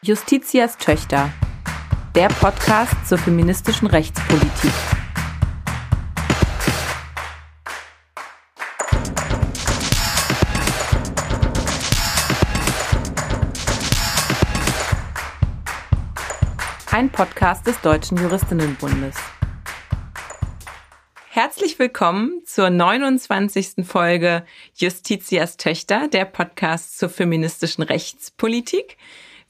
Justitias Töchter, der Podcast zur feministischen Rechtspolitik. Ein Podcast des Deutschen Juristinnenbundes. Herzlich willkommen zur 29. Folge Justitias Töchter, der Podcast zur feministischen Rechtspolitik.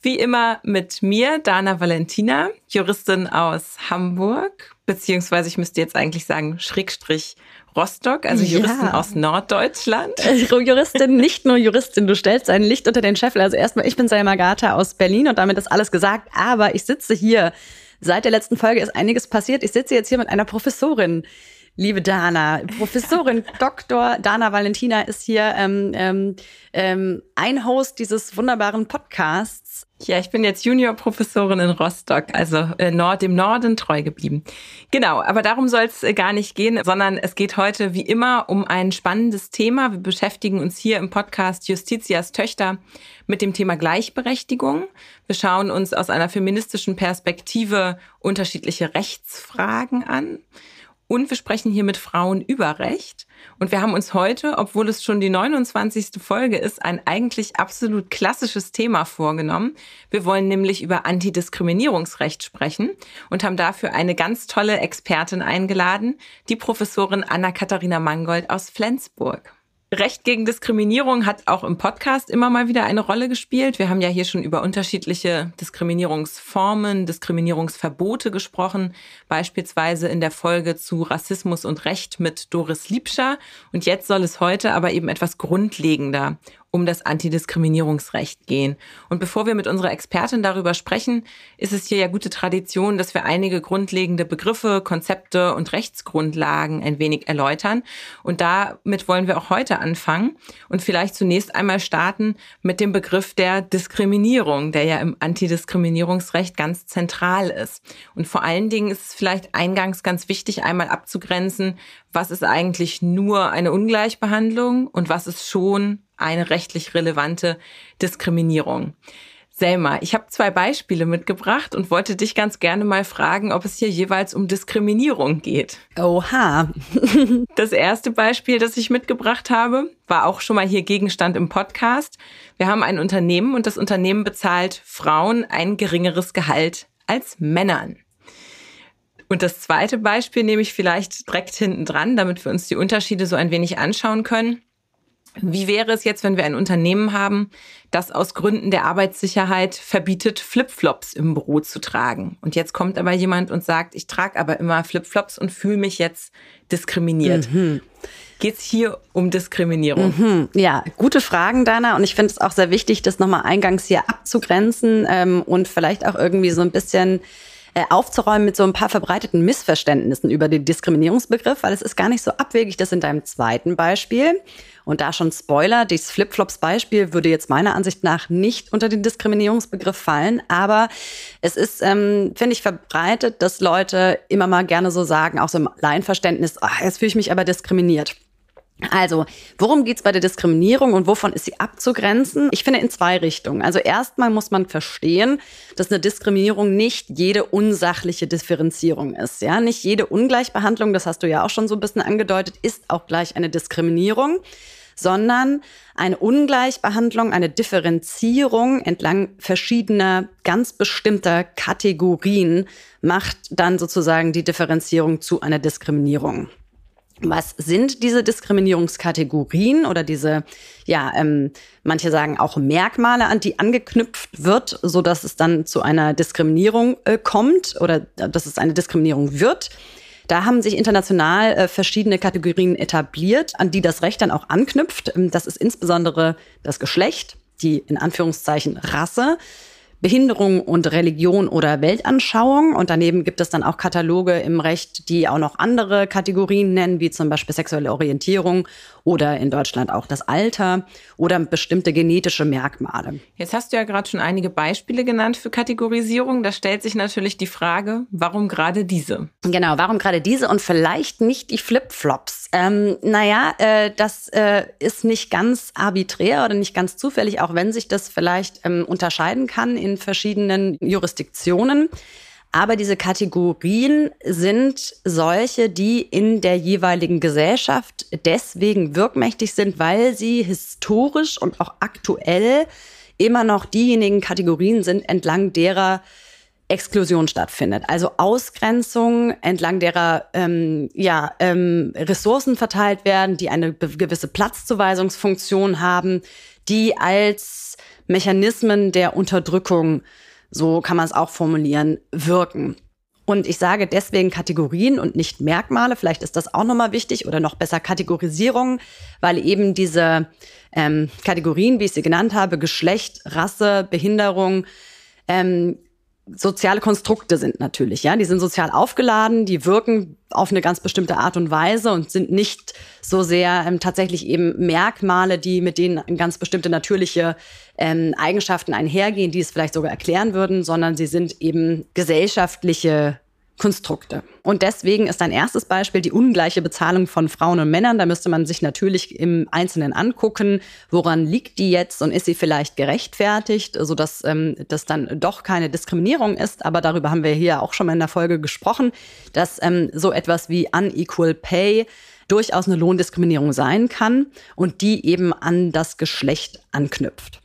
Wie immer mit mir, Dana Valentina, Juristin aus Hamburg, beziehungsweise ich müsste jetzt eigentlich sagen Schrägstrich Rostock, also Juristin ja. aus Norddeutschland. Äh, Juristin, nicht nur Juristin, du stellst ein Licht unter den Scheffel. Also erstmal, ich bin Selma Gata aus Berlin und damit ist alles gesagt, aber ich sitze hier. Seit der letzten Folge ist einiges passiert. Ich sitze jetzt hier mit einer Professorin liebe Dana. Professorin Dr. Dana Valentina ist hier ähm, ähm, ähm, ein Host dieses wunderbaren Podcasts. Ja, ich bin jetzt Juniorprofessorin in Rostock, also äh, Nord, dem Norden treu geblieben. Genau, aber darum soll es äh, gar nicht gehen, sondern es geht heute wie immer um ein spannendes Thema. Wir beschäftigen uns hier im Podcast Justitias Töchter mit dem Thema Gleichberechtigung. Wir schauen uns aus einer feministischen Perspektive unterschiedliche Rechtsfragen an. Und wir sprechen hier mit Frauen über Recht. Und wir haben uns heute, obwohl es schon die 29. Folge ist, ein eigentlich absolut klassisches Thema vorgenommen. Wir wollen nämlich über Antidiskriminierungsrecht sprechen und haben dafür eine ganz tolle Expertin eingeladen, die Professorin Anna-Katharina Mangold aus Flensburg. Recht gegen Diskriminierung hat auch im Podcast immer mal wieder eine Rolle gespielt. Wir haben ja hier schon über unterschiedliche Diskriminierungsformen, Diskriminierungsverbote gesprochen, beispielsweise in der Folge zu Rassismus und Recht mit Doris Liebscher. Und jetzt soll es heute aber eben etwas grundlegender um das Antidiskriminierungsrecht gehen. Und bevor wir mit unserer Expertin darüber sprechen, ist es hier ja gute Tradition, dass wir einige grundlegende Begriffe, Konzepte und Rechtsgrundlagen ein wenig erläutern. Und damit wollen wir auch heute anfangen und vielleicht zunächst einmal starten mit dem Begriff der Diskriminierung, der ja im Antidiskriminierungsrecht ganz zentral ist. Und vor allen Dingen ist es vielleicht eingangs ganz wichtig, einmal abzugrenzen, was ist eigentlich nur eine Ungleichbehandlung und was ist schon eine rechtlich relevante Diskriminierung. Selma, ich habe zwei Beispiele mitgebracht und wollte dich ganz gerne mal fragen, ob es hier jeweils um Diskriminierung geht. Oha. das erste Beispiel, das ich mitgebracht habe, war auch schon mal hier Gegenstand im Podcast. Wir haben ein Unternehmen und das Unternehmen bezahlt Frauen ein geringeres Gehalt als Männern. Und das zweite Beispiel nehme ich vielleicht direkt hinten dran, damit wir uns die Unterschiede so ein wenig anschauen können. Wie wäre es jetzt, wenn wir ein Unternehmen haben, das aus Gründen der Arbeitssicherheit verbietet, Flipflops im Büro zu tragen? Und jetzt kommt aber jemand und sagt, ich trage aber immer Flipflops und fühle mich jetzt diskriminiert. Mhm. Geht es hier um Diskriminierung? Mhm. Ja, gute Fragen, Dana. Und ich finde es auch sehr wichtig, das nochmal eingangs hier abzugrenzen ähm, und vielleicht auch irgendwie so ein bisschen aufzuräumen mit so ein paar verbreiteten Missverständnissen über den Diskriminierungsbegriff, weil es ist gar nicht so abwegig, das in deinem zweiten Beispiel. Und da schon Spoiler, dieses Flipflops-Beispiel würde jetzt meiner Ansicht nach nicht unter den Diskriminierungsbegriff fallen, aber es ist, ähm, finde ich, verbreitet, dass Leute immer mal gerne so sagen, auch so im Laienverständnis, ach, jetzt fühle ich mich aber diskriminiert. Also, worum geht's bei der Diskriminierung und wovon ist sie abzugrenzen? Ich finde in zwei Richtungen. Also erstmal muss man verstehen, dass eine Diskriminierung nicht jede unsachliche Differenzierung ist. Ja, nicht jede Ungleichbehandlung, das hast du ja auch schon so ein bisschen angedeutet, ist auch gleich eine Diskriminierung, sondern eine Ungleichbehandlung, eine Differenzierung entlang verschiedener ganz bestimmter Kategorien macht dann sozusagen die Differenzierung zu einer Diskriminierung. Was sind diese Diskriminierungskategorien oder diese, ja, ähm, manche sagen auch Merkmale, an die angeknüpft wird, so dass es dann zu einer Diskriminierung äh, kommt oder äh, dass es eine Diskriminierung wird? Da haben sich international äh, verschiedene Kategorien etabliert, an die das Recht dann auch anknüpft. Ähm, das ist insbesondere das Geschlecht, die in Anführungszeichen Rasse, Behinderung und Religion oder Weltanschauung. Und daneben gibt es dann auch Kataloge im Recht, die auch noch andere Kategorien nennen, wie zum Beispiel sexuelle Orientierung oder in Deutschland auch das Alter oder bestimmte genetische Merkmale. Jetzt hast du ja gerade schon einige Beispiele genannt für Kategorisierung. Da stellt sich natürlich die Frage, warum gerade diese? Genau, warum gerade diese und vielleicht nicht die Flipflops? Ähm, naja, äh, das äh, ist nicht ganz arbiträr oder nicht ganz zufällig, auch wenn sich das vielleicht ähm, unterscheiden kann in verschiedenen Jurisdiktionen. Aber diese Kategorien sind solche, die in der jeweiligen Gesellschaft deswegen wirkmächtig sind, weil sie historisch und auch aktuell immer noch diejenigen Kategorien sind, entlang derer Exklusion stattfindet. Also Ausgrenzung, entlang derer ähm, ja, ähm, Ressourcen verteilt werden, die eine gewisse Platzzuweisungsfunktion haben, die als Mechanismen der Unterdrückung, so kann man es auch formulieren, wirken. Und ich sage deswegen Kategorien und nicht Merkmale. Vielleicht ist das auch nochmal wichtig oder noch besser Kategorisierung, weil eben diese ähm, Kategorien, wie ich sie genannt habe, Geschlecht, Rasse, Behinderung, ähm, soziale Konstrukte sind natürlich, ja. Die sind sozial aufgeladen, die wirken auf eine ganz bestimmte Art und Weise und sind nicht so sehr ähm, tatsächlich eben Merkmale, die mit denen ganz bestimmte natürliche ähm, Eigenschaften einhergehen, die es vielleicht sogar erklären würden, sondern sie sind eben gesellschaftliche Konstrukte. Und deswegen ist ein erstes Beispiel die ungleiche Bezahlung von Frauen und Männern. Da müsste man sich natürlich im Einzelnen angucken, woran liegt die jetzt und ist sie vielleicht gerechtfertigt, sodass ähm, das dann doch keine Diskriminierung ist. Aber darüber haben wir hier auch schon mal in der Folge gesprochen, dass ähm, so etwas wie unequal pay durchaus eine Lohndiskriminierung sein kann und die eben an das Geschlecht anknüpft.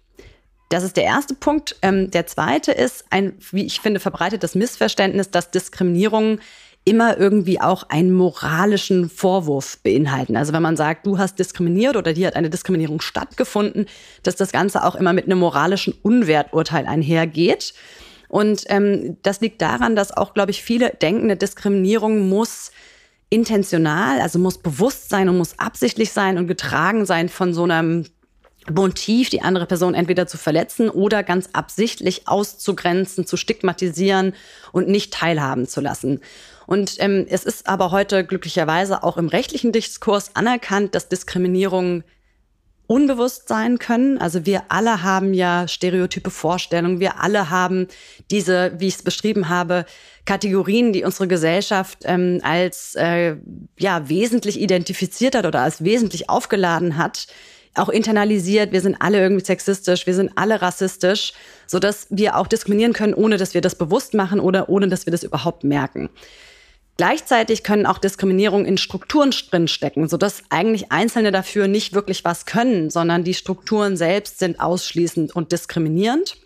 Das ist der erste Punkt. Ähm, der zweite ist ein, wie ich finde, verbreitetes Missverständnis, dass Diskriminierung immer irgendwie auch einen moralischen Vorwurf beinhalten. Also wenn man sagt, du hast diskriminiert oder dir hat eine Diskriminierung stattgefunden, dass das Ganze auch immer mit einem moralischen Unwerturteil einhergeht. Und ähm, das liegt daran, dass auch, glaube ich, viele denken, eine Diskriminierung muss intentional, also muss bewusst sein und muss absichtlich sein und getragen sein von so einem Motiv, die andere Person entweder zu verletzen oder ganz absichtlich auszugrenzen, zu stigmatisieren und nicht teilhaben zu lassen. Und ähm, es ist aber heute glücklicherweise auch im rechtlichen Diskurs anerkannt, dass Diskriminierung unbewusst sein können. Also wir alle haben ja stereotype Vorstellungen. Wir alle haben diese, wie ich es beschrieben habe, Kategorien, die unsere Gesellschaft ähm, als äh, ja wesentlich identifiziert hat oder als wesentlich aufgeladen hat auch internalisiert, wir sind alle irgendwie sexistisch, wir sind alle rassistisch, so dass wir auch diskriminieren können, ohne dass wir das bewusst machen oder ohne dass wir das überhaupt merken. Gleichzeitig können auch Diskriminierungen in Strukturen drinstecken, sodass eigentlich Einzelne dafür nicht wirklich was können, sondern die Strukturen selbst sind ausschließend und diskriminierend.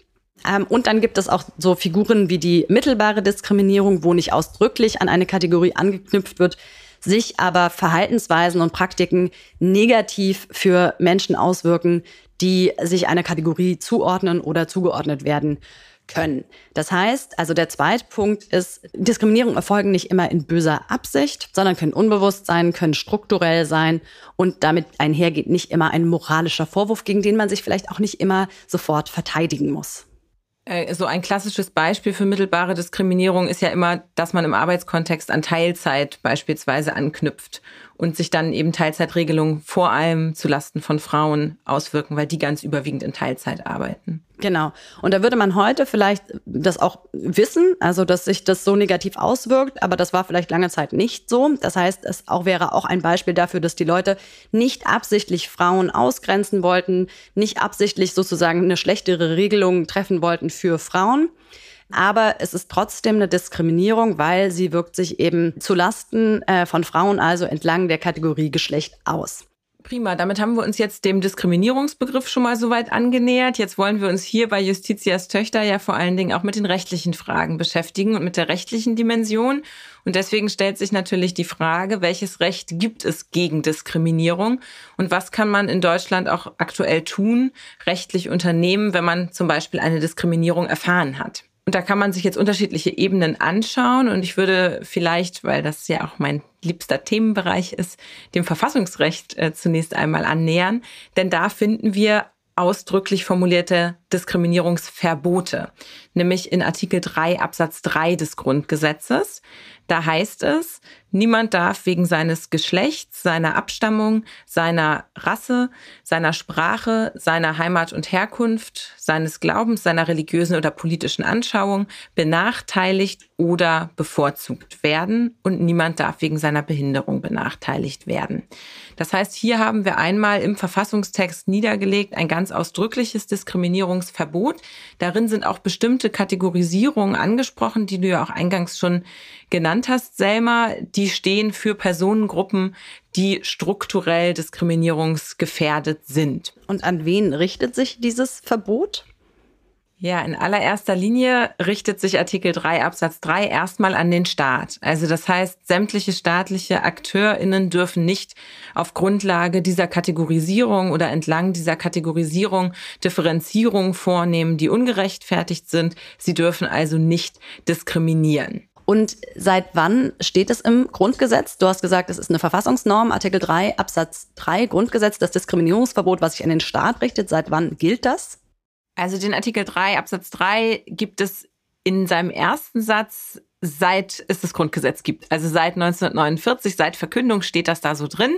Ähm, und dann gibt es auch so Figuren wie die mittelbare Diskriminierung, wo nicht ausdrücklich an eine Kategorie angeknüpft wird, sich aber Verhaltensweisen und Praktiken negativ für Menschen auswirken, die sich einer Kategorie zuordnen oder zugeordnet werden können. Das heißt, also der zweite Punkt ist, Diskriminierung erfolgen nicht immer in böser Absicht, sondern können unbewusst sein, können strukturell sein und damit einhergeht nicht immer ein moralischer Vorwurf, gegen den man sich vielleicht auch nicht immer sofort verteidigen muss. Äh, so ein klassisches Beispiel für mittelbare Diskriminierung ist ja immer, dass man im Arbeitskontext an Teilzeit beispielsweise anknüpft und sich dann eben Teilzeitregelungen vor allem zulasten von Frauen auswirken, weil die ganz überwiegend in Teilzeit arbeiten. Genau. Und da würde man heute vielleicht das auch wissen, also dass sich das so negativ auswirkt, aber das war vielleicht lange Zeit nicht so. Das heißt, es auch wäre auch ein Beispiel dafür, dass die Leute nicht absichtlich Frauen ausgrenzen wollten, nicht absichtlich sozusagen eine schlechtere Regelung treffen wollten für Frauen. Aber es ist trotzdem eine Diskriminierung, weil sie wirkt sich eben zu Lasten äh, von Frauen, also entlang der Kategorie Geschlecht aus. Prima, damit haben wir uns jetzt dem Diskriminierungsbegriff schon mal soweit angenähert. Jetzt wollen wir uns hier bei Justitias Töchter ja vor allen Dingen auch mit den rechtlichen Fragen beschäftigen und mit der rechtlichen Dimension. Und deswegen stellt sich natürlich die Frage, welches Recht gibt es gegen Diskriminierung und was kann man in Deutschland auch aktuell tun, rechtlich unternehmen, wenn man zum Beispiel eine Diskriminierung erfahren hat. Und da kann man sich jetzt unterschiedliche Ebenen anschauen. Und ich würde vielleicht, weil das ja auch mein liebster Themenbereich ist, dem Verfassungsrecht äh, zunächst einmal annähern. Denn da finden wir ausdrücklich formulierte Diskriminierungsverbote, nämlich in Artikel 3 Absatz 3 des Grundgesetzes. Da heißt es, niemand darf wegen seines Geschlechts, seiner Abstammung, seiner Rasse, seiner Sprache, seiner Heimat und Herkunft, seines Glaubens, seiner religiösen oder politischen Anschauung benachteiligt oder bevorzugt werden und niemand darf wegen seiner Behinderung benachteiligt werden. Das heißt, hier haben wir einmal im Verfassungstext niedergelegt ein ganz ausdrückliches Diskriminierungsverbot. Darin sind auch bestimmte Kategorisierungen angesprochen, die du ja auch eingangs schon genannt hast, Selma. Die stehen für Personengruppen, die strukturell diskriminierungsgefährdet sind. Und an wen richtet sich dieses Verbot? Ja, in allererster Linie richtet sich Artikel 3 Absatz 3 erstmal an den Staat. Also das heißt, sämtliche staatliche Akteurinnen dürfen nicht auf Grundlage dieser Kategorisierung oder entlang dieser Kategorisierung Differenzierungen vornehmen, die ungerechtfertigt sind. Sie dürfen also nicht diskriminieren. Und seit wann steht es im Grundgesetz? Du hast gesagt, es ist eine Verfassungsnorm, Artikel 3 Absatz 3 Grundgesetz, das Diskriminierungsverbot, was sich an den Staat richtet. Seit wann gilt das? Also den Artikel 3 Absatz 3 gibt es in seinem ersten Satz seit es das Grundgesetz gibt. Also seit 1949, seit Verkündung steht das da so drin.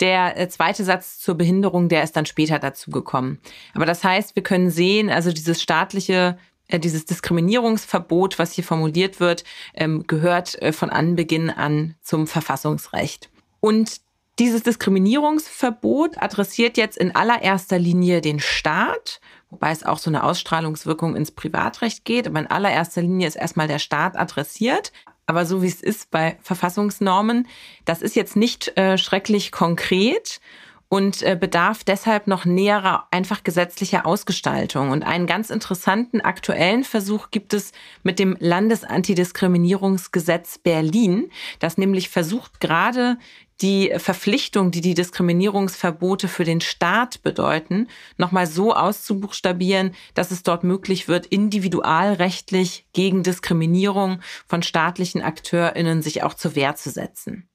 Der äh, zweite Satz zur Behinderung, der ist dann später dazu gekommen. Aber das heißt, wir können sehen, also dieses staatliche dieses Diskriminierungsverbot, was hier formuliert wird, ähm, gehört äh, von Anbeginn an zum Verfassungsrecht. Und dieses Diskriminierungsverbot adressiert jetzt in allererster Linie den Staat wobei es auch so eine Ausstrahlungswirkung ins Privatrecht geht. Aber in allererster Linie ist erstmal der Staat adressiert. Aber so wie es ist bei Verfassungsnormen, das ist jetzt nicht äh, schrecklich konkret und äh, bedarf deshalb noch näherer einfach gesetzlicher Ausgestaltung. Und einen ganz interessanten aktuellen Versuch gibt es mit dem Landesantidiskriminierungsgesetz Berlin, das nämlich versucht gerade die Verpflichtung, die die Diskriminierungsverbote für den Staat bedeuten, nochmal so auszubuchstabieren, dass es dort möglich wird, individualrechtlich gegen Diskriminierung von staatlichen AkteurInnen sich auch zur Wehr zu setzen.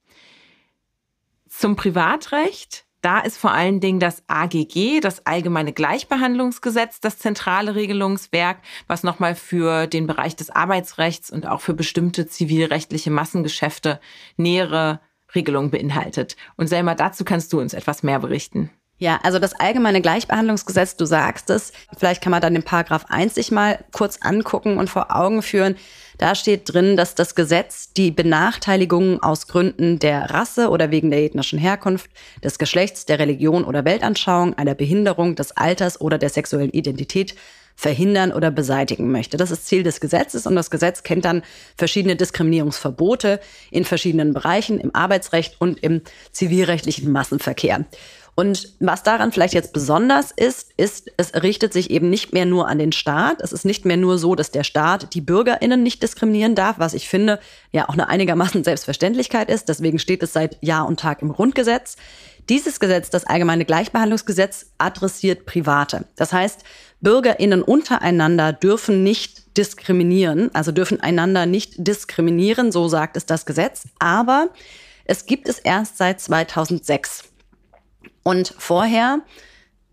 Zum Privatrecht da ist vor allen Dingen das AGG, das Allgemeine Gleichbehandlungsgesetz, das zentrale Regelungswerk, was nochmal für den Bereich des Arbeitsrechts und auch für bestimmte zivilrechtliche Massengeschäfte nähere Regelungen beinhaltet. Und Selma, dazu kannst du uns etwas mehr berichten. Ja, also das allgemeine Gleichbehandlungsgesetz, du sagst es, vielleicht kann man dann den Paragraph 1 sich mal kurz angucken und vor Augen führen. Da steht drin, dass das Gesetz die Benachteiligungen aus Gründen der Rasse oder wegen der ethnischen Herkunft, des Geschlechts, der Religion oder Weltanschauung, einer Behinderung, des Alters oder der sexuellen Identität verhindern oder beseitigen möchte. Das ist Ziel des Gesetzes und das Gesetz kennt dann verschiedene Diskriminierungsverbote in verschiedenen Bereichen, im Arbeitsrecht und im zivilrechtlichen Massenverkehr. Und was daran vielleicht jetzt besonders ist, ist, es richtet sich eben nicht mehr nur an den Staat. Es ist nicht mehr nur so, dass der Staat die BürgerInnen nicht diskriminieren darf, was ich finde ja auch eine einigermaßen Selbstverständlichkeit ist. Deswegen steht es seit Jahr und Tag im Grundgesetz. Dieses Gesetz, das allgemeine Gleichbehandlungsgesetz, adressiert Private. Das heißt, BürgerInnen untereinander dürfen nicht diskriminieren, also dürfen einander nicht diskriminieren, so sagt es das Gesetz. Aber es gibt es erst seit 2006. Und vorher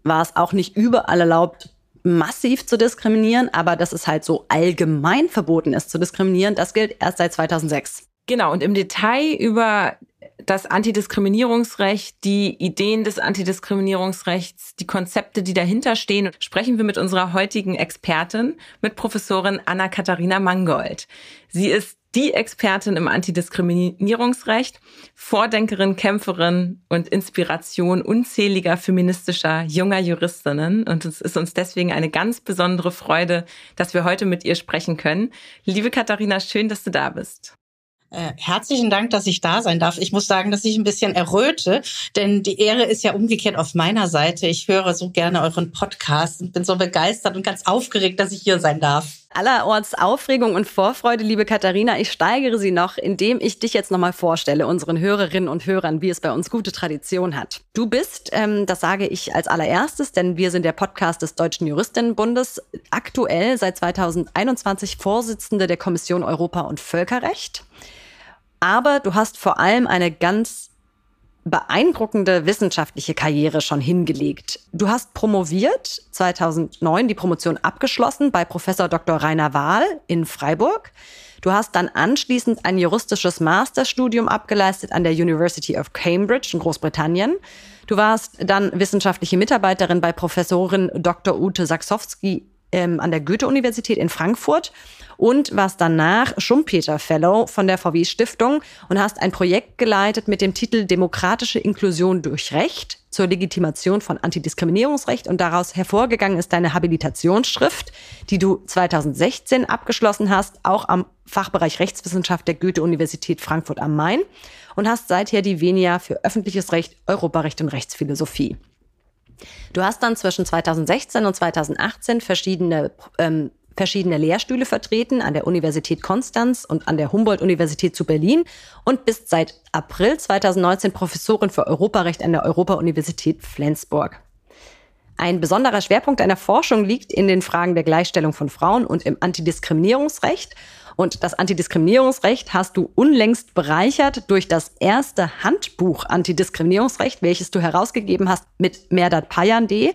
war es auch nicht überall erlaubt, massiv zu diskriminieren, aber dass es halt so allgemein verboten ist zu diskriminieren, das gilt erst seit 2006. Genau, und im Detail über das Antidiskriminierungsrecht, die Ideen des Antidiskriminierungsrechts, die Konzepte, die dahinter stehen, sprechen wir mit unserer heutigen Expertin, mit Professorin Anna-Katharina Mangold. Sie ist die Expertin im Antidiskriminierungsrecht, Vordenkerin, Kämpferin und Inspiration unzähliger feministischer junger Juristinnen. Und es ist uns deswegen eine ganz besondere Freude, dass wir heute mit ihr sprechen können. Liebe Katharina, schön, dass du da bist. Äh, herzlichen Dank, dass ich da sein darf. Ich muss sagen, dass ich ein bisschen erröte, denn die Ehre ist ja umgekehrt auf meiner Seite. Ich höre so gerne euren Podcast und bin so begeistert und ganz aufgeregt, dass ich hier sein darf. Allerorts Aufregung und Vorfreude, liebe Katharina. Ich steigere sie noch, indem ich dich jetzt nochmal vorstelle, unseren Hörerinnen und Hörern, wie es bei uns gute Tradition hat. Du bist, ähm, das sage ich als allererstes, denn wir sind der Podcast des Deutschen Juristinnenbundes, aktuell seit 2021 Vorsitzende der Kommission Europa und Völkerrecht. Aber du hast vor allem eine ganz beeindruckende wissenschaftliche Karriere schon hingelegt. Du hast promoviert, 2009 die Promotion abgeschlossen bei Professor Dr. Rainer Wahl in Freiburg. Du hast dann anschließend ein juristisches Masterstudium abgeleistet an der University of Cambridge in Großbritannien. Du warst dann wissenschaftliche Mitarbeiterin bei Professorin Dr. Ute Saksowski ähm, an der Goethe-Universität in Frankfurt und warst danach Schumpeter Fellow von der VW Stiftung und hast ein Projekt geleitet mit dem Titel Demokratische Inklusion durch Recht zur Legitimation von Antidiskriminierungsrecht und daraus hervorgegangen ist deine Habilitationsschrift, die du 2016 abgeschlossen hast, auch am Fachbereich Rechtswissenschaft der Goethe-Universität Frankfurt am Main und hast seither die Venia für öffentliches Recht, Europarecht und Rechtsphilosophie. Du hast dann zwischen 2016 und 2018 verschiedene ähm, verschiedene Lehrstühle vertreten an der Universität Konstanz und an der Humboldt-Universität zu Berlin und bist seit April 2019 Professorin für Europarecht an der Europa-Universität Flensburg. Ein besonderer Schwerpunkt deiner Forschung liegt in den Fragen der Gleichstellung von Frauen und im Antidiskriminierungsrecht. Und das Antidiskriminierungsrecht hast du unlängst bereichert durch das erste Handbuch Antidiskriminierungsrecht, welches du herausgegeben hast mit Merdat Payande.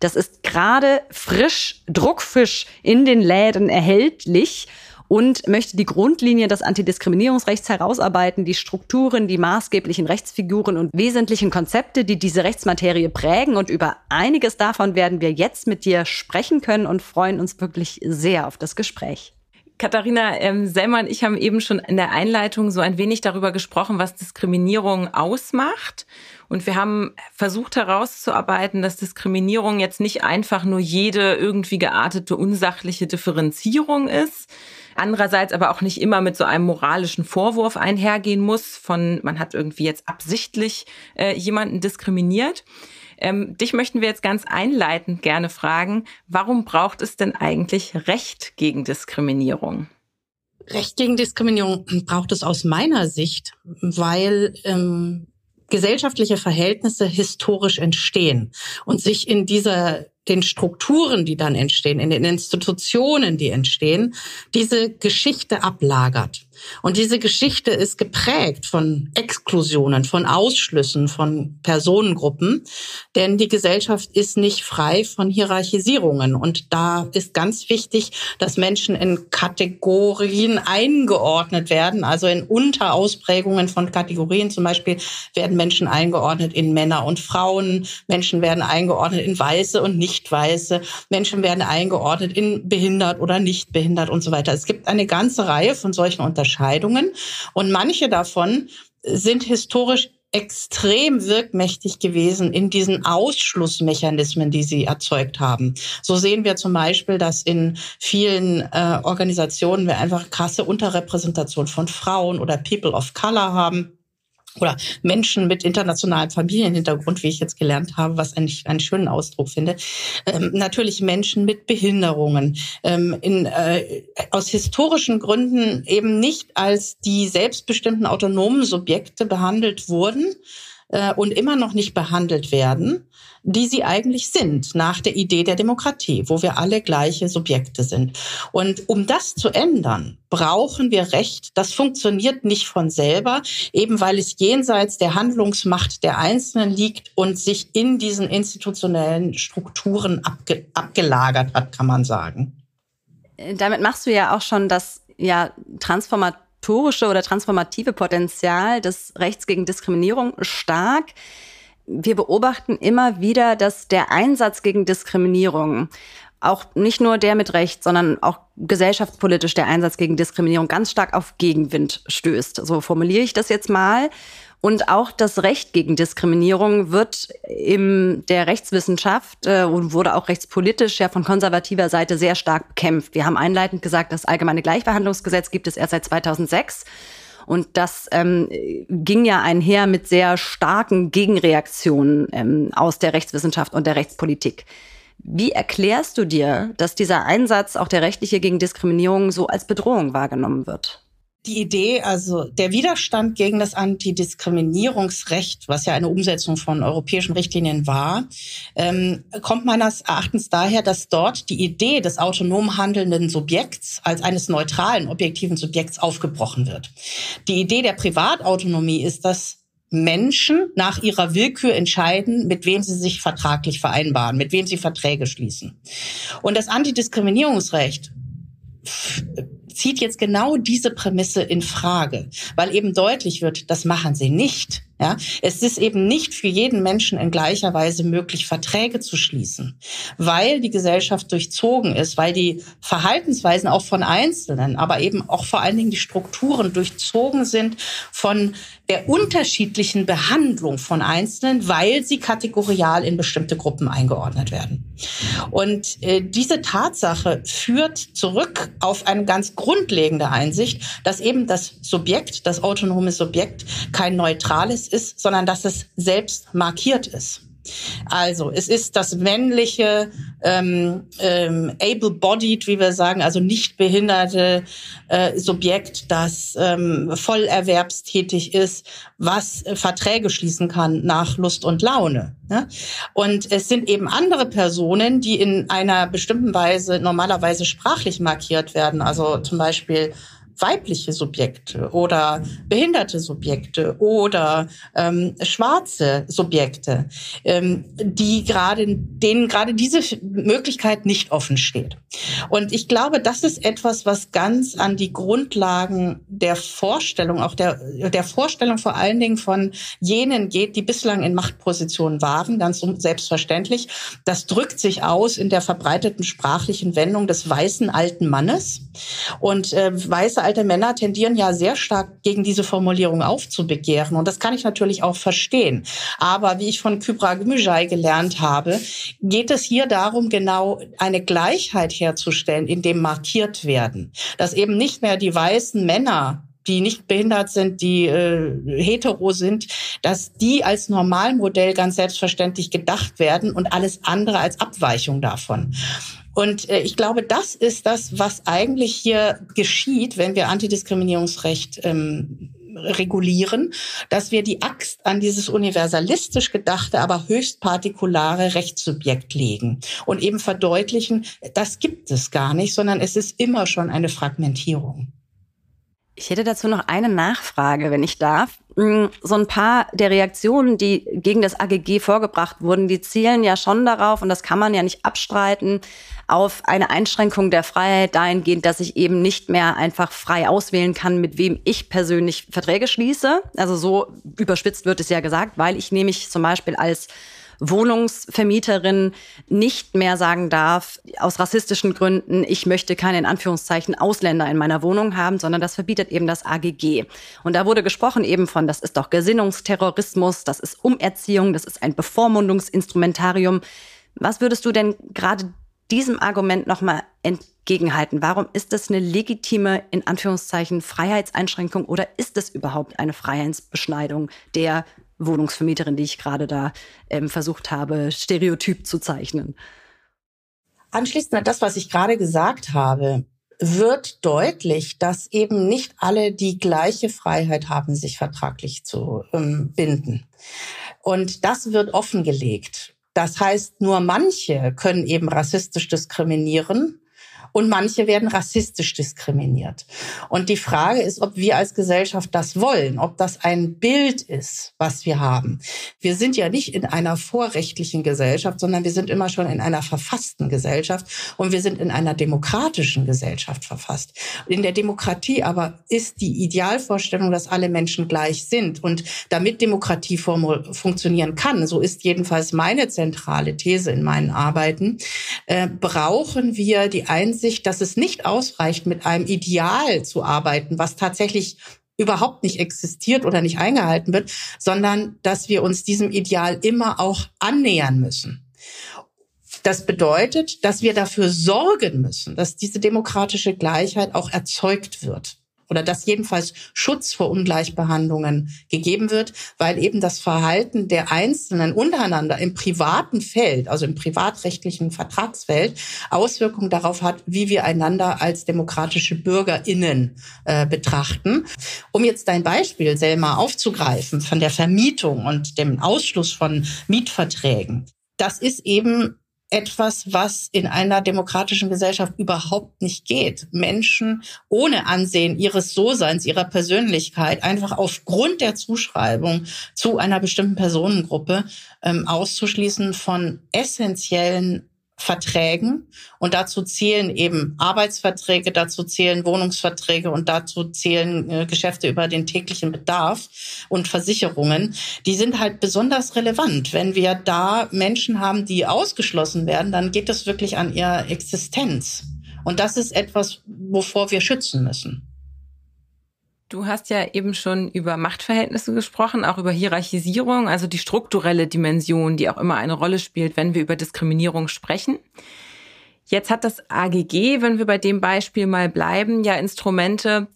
Das ist gerade frisch, druckfisch in den Läden erhältlich und möchte die Grundlinie des Antidiskriminierungsrechts herausarbeiten, die Strukturen, die maßgeblichen Rechtsfiguren und wesentlichen Konzepte, die diese Rechtsmaterie prägen. Und über einiges davon werden wir jetzt mit dir sprechen können und freuen uns wirklich sehr auf das Gespräch. Katharina ähm, Selmer und ich haben eben schon in der Einleitung so ein wenig darüber gesprochen, was Diskriminierung ausmacht. Und wir haben versucht herauszuarbeiten, dass Diskriminierung jetzt nicht einfach nur jede irgendwie geartete unsachliche Differenzierung ist. Andererseits aber auch nicht immer mit so einem moralischen Vorwurf einhergehen muss von, man hat irgendwie jetzt absichtlich äh, jemanden diskriminiert. Ähm, dich möchten wir jetzt ganz einleitend gerne fragen, warum braucht es denn eigentlich Recht gegen Diskriminierung? Recht gegen Diskriminierung braucht es aus meiner Sicht, weil ähm, gesellschaftliche Verhältnisse historisch entstehen und sich in dieser den Strukturen, die dann entstehen, in den Institutionen, die entstehen, diese Geschichte ablagert. Und diese Geschichte ist geprägt von Exklusionen, von Ausschlüssen, von Personengruppen, denn die Gesellschaft ist nicht frei von Hierarchisierungen. Und da ist ganz wichtig, dass Menschen in Kategorien eingeordnet werden, also in Unterausprägungen von Kategorien. Zum Beispiel werden Menschen eingeordnet in Männer und Frauen, Menschen werden eingeordnet in Weiße und Nicht-Weiße, Menschen werden eingeordnet in behindert oder nicht behindert und so weiter. Es gibt eine ganze Reihe von solchen Unterschieden. Unterscheidungen. Und manche davon sind historisch extrem wirkmächtig gewesen in diesen Ausschlussmechanismen, die sie erzeugt haben. So sehen wir zum Beispiel, dass in vielen äh, Organisationen wir einfach krasse Unterrepräsentation von Frauen oder People of Color haben oder Menschen mit internationalem Familienhintergrund, wie ich jetzt gelernt habe, was einen, einen schönen Ausdruck finde. Ähm, natürlich Menschen mit Behinderungen, ähm, in, äh, aus historischen Gründen eben nicht als die selbstbestimmten autonomen Subjekte behandelt wurden äh, und immer noch nicht behandelt werden die sie eigentlich sind, nach der Idee der Demokratie, wo wir alle gleiche Subjekte sind. Und um das zu ändern, brauchen wir Recht. Das funktioniert nicht von selber, eben weil es jenseits der Handlungsmacht der Einzelnen liegt und sich in diesen institutionellen Strukturen abge abgelagert hat, kann man sagen. Damit machst du ja auch schon das ja transformatorische oder transformative Potenzial des Rechts gegen Diskriminierung stark wir beobachten immer wieder, dass der Einsatz gegen Diskriminierung auch nicht nur der mit Recht, sondern auch gesellschaftspolitisch der Einsatz gegen Diskriminierung ganz stark auf Gegenwind stößt. So formuliere ich das jetzt mal. Und auch das Recht gegen Diskriminierung wird in der Rechtswissenschaft äh, und wurde auch rechtspolitisch ja von konservativer Seite sehr stark bekämpft. Wir haben einleitend gesagt, das allgemeine Gleichbehandlungsgesetz gibt es erst seit 2006. Und das ähm, ging ja einher mit sehr starken Gegenreaktionen ähm, aus der Rechtswissenschaft und der Rechtspolitik. Wie erklärst du dir, dass dieser Einsatz, auch der rechtliche gegen Diskriminierung, so als Bedrohung wahrgenommen wird? Die Idee, also der Widerstand gegen das Antidiskriminierungsrecht, was ja eine Umsetzung von europäischen Richtlinien war, ähm, kommt meines Erachtens daher, dass dort die Idee des autonom handelnden Subjekts als eines neutralen, objektiven Subjekts aufgebrochen wird. Die Idee der Privatautonomie ist, dass Menschen nach ihrer Willkür entscheiden, mit wem sie sich vertraglich vereinbaren, mit wem sie Verträge schließen. Und das Antidiskriminierungsrecht zieht jetzt genau diese Prämisse in Frage, weil eben deutlich wird, das machen sie nicht. Ja, es ist eben nicht für jeden Menschen in gleicher Weise möglich, Verträge zu schließen, weil die Gesellschaft durchzogen ist, weil die Verhaltensweisen auch von Einzelnen, aber eben auch vor allen Dingen die Strukturen durchzogen sind von der unterschiedlichen Behandlung von Einzelnen, weil sie kategorial in bestimmte Gruppen eingeordnet werden. Und äh, diese Tatsache führt zurück auf eine ganz grundlegende Einsicht, dass eben das Subjekt, das autonome Subjekt, kein neutrales ist, sondern dass es selbst markiert ist. Also es ist das männliche, ähm, ähm, able-bodied, wie wir sagen, also nicht behinderte äh, Subjekt, das ähm, vollerwerbstätig ist, was äh, Verträge schließen kann nach Lust und Laune. Ne? Und es sind eben andere Personen, die in einer bestimmten Weise normalerweise sprachlich markiert werden, also zum Beispiel weibliche Subjekte oder behinderte Subjekte oder ähm, schwarze Subjekte, ähm, die gerade denen gerade diese Möglichkeit nicht offen steht. Und ich glaube, das ist etwas, was ganz an die Grundlagen der Vorstellung, auch der der Vorstellung vor allen Dingen von jenen geht, die bislang in Machtpositionen waren, ganz selbstverständlich. Das drückt sich aus in der verbreiteten sprachlichen Wendung des weißen alten Mannes und äh, weiße alte Männer tendieren ja sehr stark gegen diese Formulierung aufzubegehren. Und das kann ich natürlich auch verstehen. Aber wie ich von Kybra Gmüjay gelernt habe, geht es hier darum, genau eine Gleichheit herzustellen, in dem markiert werden. Dass eben nicht mehr die weißen Männer die nicht behindert sind, die äh, hetero sind, dass die als Normalmodell ganz selbstverständlich gedacht werden und alles andere als Abweichung davon. Und äh, ich glaube, das ist das, was eigentlich hier geschieht, wenn wir Antidiskriminierungsrecht ähm, regulieren, dass wir die Axt an dieses universalistisch gedachte, aber höchst partikulare Rechtssubjekt legen und eben verdeutlichen, das gibt es gar nicht, sondern es ist immer schon eine Fragmentierung. Ich hätte dazu noch eine Nachfrage, wenn ich darf. Mm, so ein paar der Reaktionen, die gegen das AGG vorgebracht wurden, die zielen ja schon darauf, und das kann man ja nicht abstreiten, auf eine Einschränkung der Freiheit dahingehend, dass ich eben nicht mehr einfach frei auswählen kann, mit wem ich persönlich Verträge schließe. Also so überspitzt wird es ja gesagt, weil ich nämlich zum Beispiel als Wohnungsvermieterin nicht mehr sagen darf, aus rassistischen Gründen, ich möchte keine in Anführungszeichen Ausländer in meiner Wohnung haben, sondern das verbietet eben das AGG. Und da wurde gesprochen eben von, das ist doch Gesinnungsterrorismus, das ist Umerziehung, das ist ein Bevormundungsinstrumentarium. Was würdest du denn gerade diesem Argument nochmal entgegenhalten? Warum ist das eine legitime, in Anführungszeichen, Freiheitseinschränkung oder ist es überhaupt eine Freiheitsbeschneidung der Wohnungsvermieterin, die ich gerade da ähm, versucht habe, stereotyp zu zeichnen. Anschließend an das, was ich gerade gesagt habe, wird deutlich, dass eben nicht alle die gleiche Freiheit haben, sich vertraglich zu ähm, binden. Und das wird offengelegt. Das heißt, nur manche können eben rassistisch diskriminieren und manche werden rassistisch diskriminiert. Und die Frage ist, ob wir als Gesellschaft das wollen, ob das ein Bild ist, was wir haben. Wir sind ja nicht in einer vorrechtlichen Gesellschaft, sondern wir sind immer schon in einer verfassten Gesellschaft und wir sind in einer demokratischen Gesellschaft verfasst. In der Demokratie aber ist die Idealvorstellung, dass alle Menschen gleich sind. Und damit Demokratie funktionieren kann, so ist jedenfalls meine zentrale These in meinen Arbeiten, äh, brauchen wir die Einsicht, Einsicht, dass es nicht ausreicht, mit einem Ideal zu arbeiten, was tatsächlich überhaupt nicht existiert oder nicht eingehalten wird, sondern dass wir uns diesem Ideal immer auch annähern müssen. Das bedeutet, dass wir dafür sorgen müssen, dass diese demokratische Gleichheit auch erzeugt wird oder dass jedenfalls Schutz vor Ungleichbehandlungen gegeben wird, weil eben das Verhalten der Einzelnen untereinander im privaten Feld, also im privatrechtlichen Vertragsfeld, Auswirkungen darauf hat, wie wir einander als demokratische BürgerInnen äh, betrachten. Um jetzt dein Beispiel, Selma, aufzugreifen von der Vermietung und dem Ausschluss von Mietverträgen. Das ist eben etwas, was in einer demokratischen Gesellschaft überhaupt nicht geht. Menschen ohne Ansehen ihres So-Seins, ihrer Persönlichkeit einfach aufgrund der Zuschreibung zu einer bestimmten Personengruppe ähm, auszuschließen von essentiellen Verträgen und dazu zählen eben Arbeitsverträge, dazu zählen Wohnungsverträge und dazu zählen äh, Geschäfte über den täglichen Bedarf und Versicherungen. Die sind halt besonders relevant. Wenn wir da Menschen haben, die ausgeschlossen werden, dann geht es wirklich an ihre Existenz. Und das ist etwas, wovor wir schützen müssen. Du hast ja eben schon über Machtverhältnisse gesprochen, auch über Hierarchisierung, also die strukturelle Dimension, die auch immer eine Rolle spielt, wenn wir über Diskriminierung sprechen. Jetzt hat das AGG, wenn wir bei dem Beispiel mal bleiben, ja Instrumente,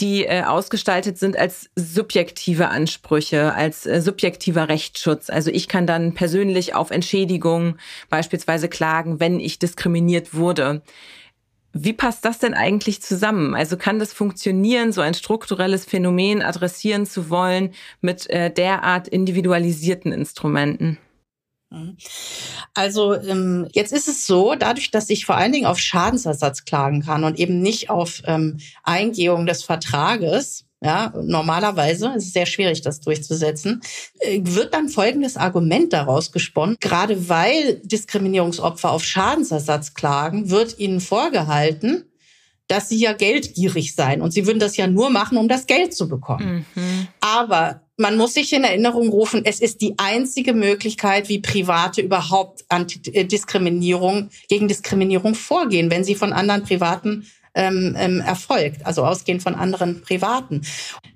die äh, ausgestaltet sind als subjektive Ansprüche, als äh, subjektiver Rechtsschutz. Also ich kann dann persönlich auf Entschädigung beispielsweise klagen, wenn ich diskriminiert wurde. Wie passt das denn eigentlich zusammen? Also kann das funktionieren, so ein strukturelles Phänomen adressieren zu wollen mit äh, derart individualisierten Instrumenten? Also ähm, jetzt ist es so, dadurch, dass ich vor allen Dingen auf Schadensersatz klagen kann und eben nicht auf ähm, Eingehung des Vertrages, ja, normalerweise ist es sehr schwierig, das durchzusetzen. Äh, wird dann folgendes Argument daraus gesponnen. Gerade weil Diskriminierungsopfer auf Schadensersatz klagen, wird ihnen vorgehalten, dass sie ja geldgierig seien und sie würden das ja nur machen, um das Geld zu bekommen. Mhm. Aber man muss sich in Erinnerung rufen, es ist die einzige Möglichkeit, wie Private überhaupt Antidiskriminierung, gegen Diskriminierung vorgehen, wenn sie von anderen Privaten ähm, ähm, erfolgt, also ausgehend von anderen Privaten.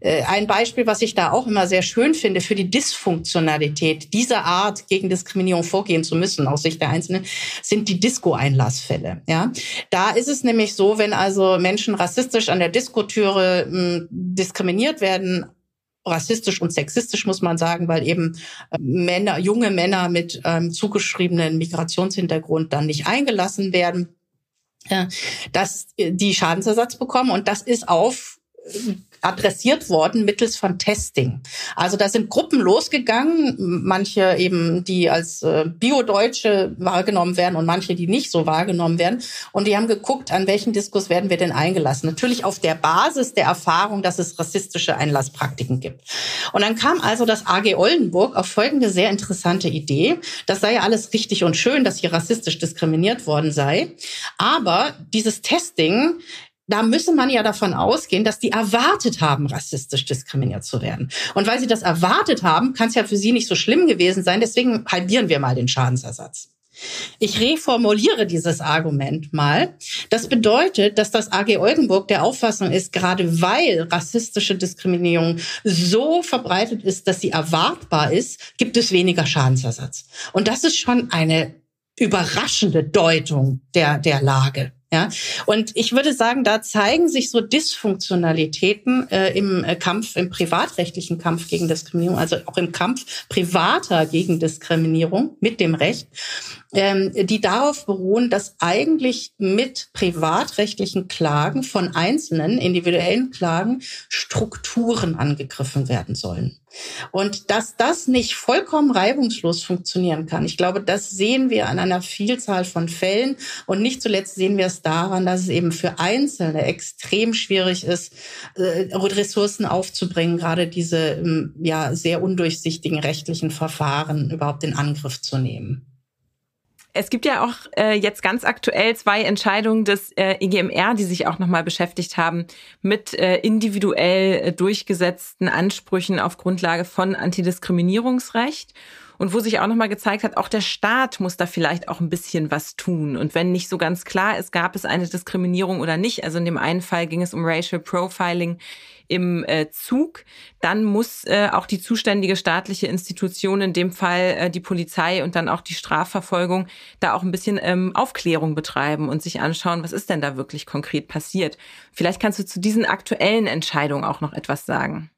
Äh, ein Beispiel, was ich da auch immer sehr schön finde für die Dysfunktionalität dieser Art gegen Diskriminierung vorgehen zu müssen aus Sicht der Einzelnen, sind die Disco-Einlassfälle. Ja, da ist es nämlich so, wenn also Menschen rassistisch an der Diskotüre hm, diskriminiert werden, rassistisch und sexistisch, muss man sagen, weil eben äh, Männer, junge Männer mit ähm, zugeschriebenen Migrationshintergrund dann nicht eingelassen werden dass die Schadensersatz bekommen und das ist auf adressiert worden mittels von Testing. Also da sind Gruppen losgegangen, manche eben, die als äh, Bio-Deutsche wahrgenommen werden und manche, die nicht so wahrgenommen werden. Und die haben geguckt, an welchen Diskurs werden wir denn eingelassen. Natürlich auf der Basis der Erfahrung, dass es rassistische Einlasspraktiken gibt. Und dann kam also das AG Oldenburg auf folgende sehr interessante Idee. Das sei ja alles richtig und schön, dass hier rassistisch diskriminiert worden sei. Aber dieses Testing da müsse man ja davon ausgehen, dass die erwartet haben, rassistisch diskriminiert zu werden. Und weil sie das erwartet haben, kann es ja für sie nicht so schlimm gewesen sein. Deswegen halbieren wir mal den Schadensersatz. Ich reformuliere dieses Argument mal. Das bedeutet, dass das AG Oldenburg der Auffassung ist, gerade weil rassistische Diskriminierung so verbreitet ist, dass sie erwartbar ist, gibt es weniger Schadensersatz. Und das ist schon eine überraschende Deutung der, der Lage. Ja, und ich würde sagen, da zeigen sich so Dysfunktionalitäten äh, im äh, Kampf, im privatrechtlichen Kampf gegen Diskriminierung, also auch im Kampf privater gegen Diskriminierung mit dem Recht, ähm, die darauf beruhen, dass eigentlich mit privatrechtlichen Klagen von einzelnen individuellen Klagen Strukturen angegriffen werden sollen. Und dass das nicht vollkommen reibungslos funktionieren kann, ich glaube, das sehen wir an einer Vielzahl von Fällen. Und nicht zuletzt sehen wir es daran, dass es eben für Einzelne extrem schwierig ist, äh, Ressourcen aufzubringen, gerade diese ähm, ja sehr undurchsichtigen rechtlichen Verfahren überhaupt in Angriff zu nehmen. Es gibt ja auch äh, jetzt ganz aktuell zwei Entscheidungen des äh, EGMR, die sich auch nochmal beschäftigt haben mit äh, individuell äh, durchgesetzten Ansprüchen auf Grundlage von Antidiskriminierungsrecht und wo sich auch nochmal gezeigt hat, auch der Staat muss da vielleicht auch ein bisschen was tun. Und wenn nicht so ganz klar ist, gab es eine Diskriminierung oder nicht, also in dem einen Fall ging es um Racial Profiling im äh, Zug, dann muss äh, auch die zuständige staatliche Institution, in dem Fall äh, die Polizei und dann auch die Strafverfolgung, da auch ein bisschen ähm, Aufklärung betreiben und sich anschauen, was ist denn da wirklich konkret passiert. Vielleicht kannst du zu diesen aktuellen Entscheidungen auch noch etwas sagen.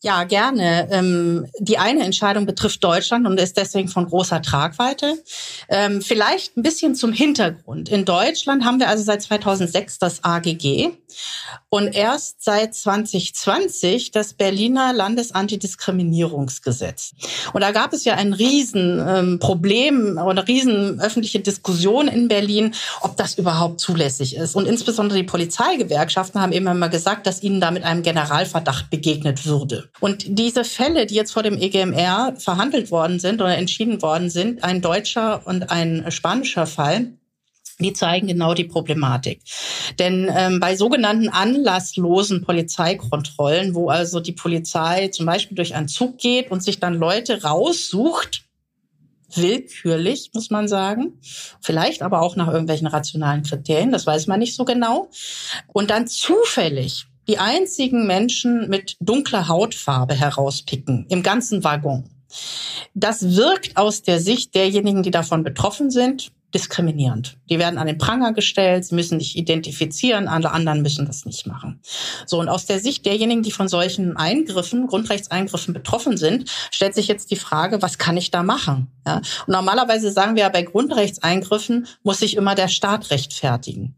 Ja, gerne. Ähm, die eine Entscheidung betrifft Deutschland und ist deswegen von großer Tragweite. Ähm, vielleicht ein bisschen zum Hintergrund. In Deutschland haben wir also seit 2006 das AGG und erst seit 2020 das Berliner Landesantidiskriminierungsgesetz. Und da gab es ja ein Riesenproblem ähm, oder riesen öffentliche Diskussion in Berlin, ob das überhaupt zulässig ist. Und insbesondere die Polizeigewerkschaften haben immer mal gesagt, dass ihnen da mit einem Generalverdacht begegnet würde. Und diese Fälle, die jetzt vor dem EGMR verhandelt worden sind oder entschieden worden sind, ein deutscher und ein spanischer Fall, die zeigen genau die Problematik. Denn ähm, bei sogenannten anlasslosen Polizeikontrollen, wo also die Polizei zum Beispiel durch einen Zug geht und sich dann Leute raussucht, willkürlich, muss man sagen, vielleicht aber auch nach irgendwelchen rationalen Kriterien, das weiß man nicht so genau, und dann zufällig die einzigen Menschen mit dunkler Hautfarbe herauspicken im ganzen Waggon. Das wirkt aus der Sicht derjenigen, die davon betroffen sind, diskriminierend. Die werden an den Pranger gestellt, sie müssen sich identifizieren, alle anderen müssen das nicht machen. So, und aus der Sicht derjenigen, die von solchen Eingriffen, Grundrechtseingriffen betroffen sind, stellt sich jetzt die Frage, was kann ich da machen? Ja? Und normalerweise sagen wir ja, bei Grundrechtseingriffen muss sich immer der Staat rechtfertigen.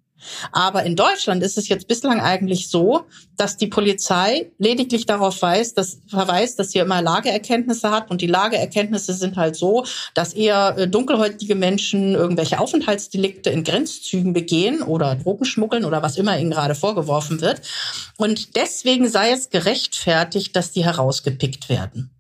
Aber in Deutschland ist es jetzt bislang eigentlich so, dass die Polizei lediglich darauf weist, dass, verweist, dass sie immer Lageerkenntnisse hat. Und die Lageerkenntnisse sind halt so, dass eher äh, dunkelhäutige Menschen irgendwelche Aufenthaltsdelikte in Grenzzügen begehen oder Drogenschmuggeln oder was immer ihnen gerade vorgeworfen wird. Und deswegen sei es gerechtfertigt, dass die herausgepickt werden.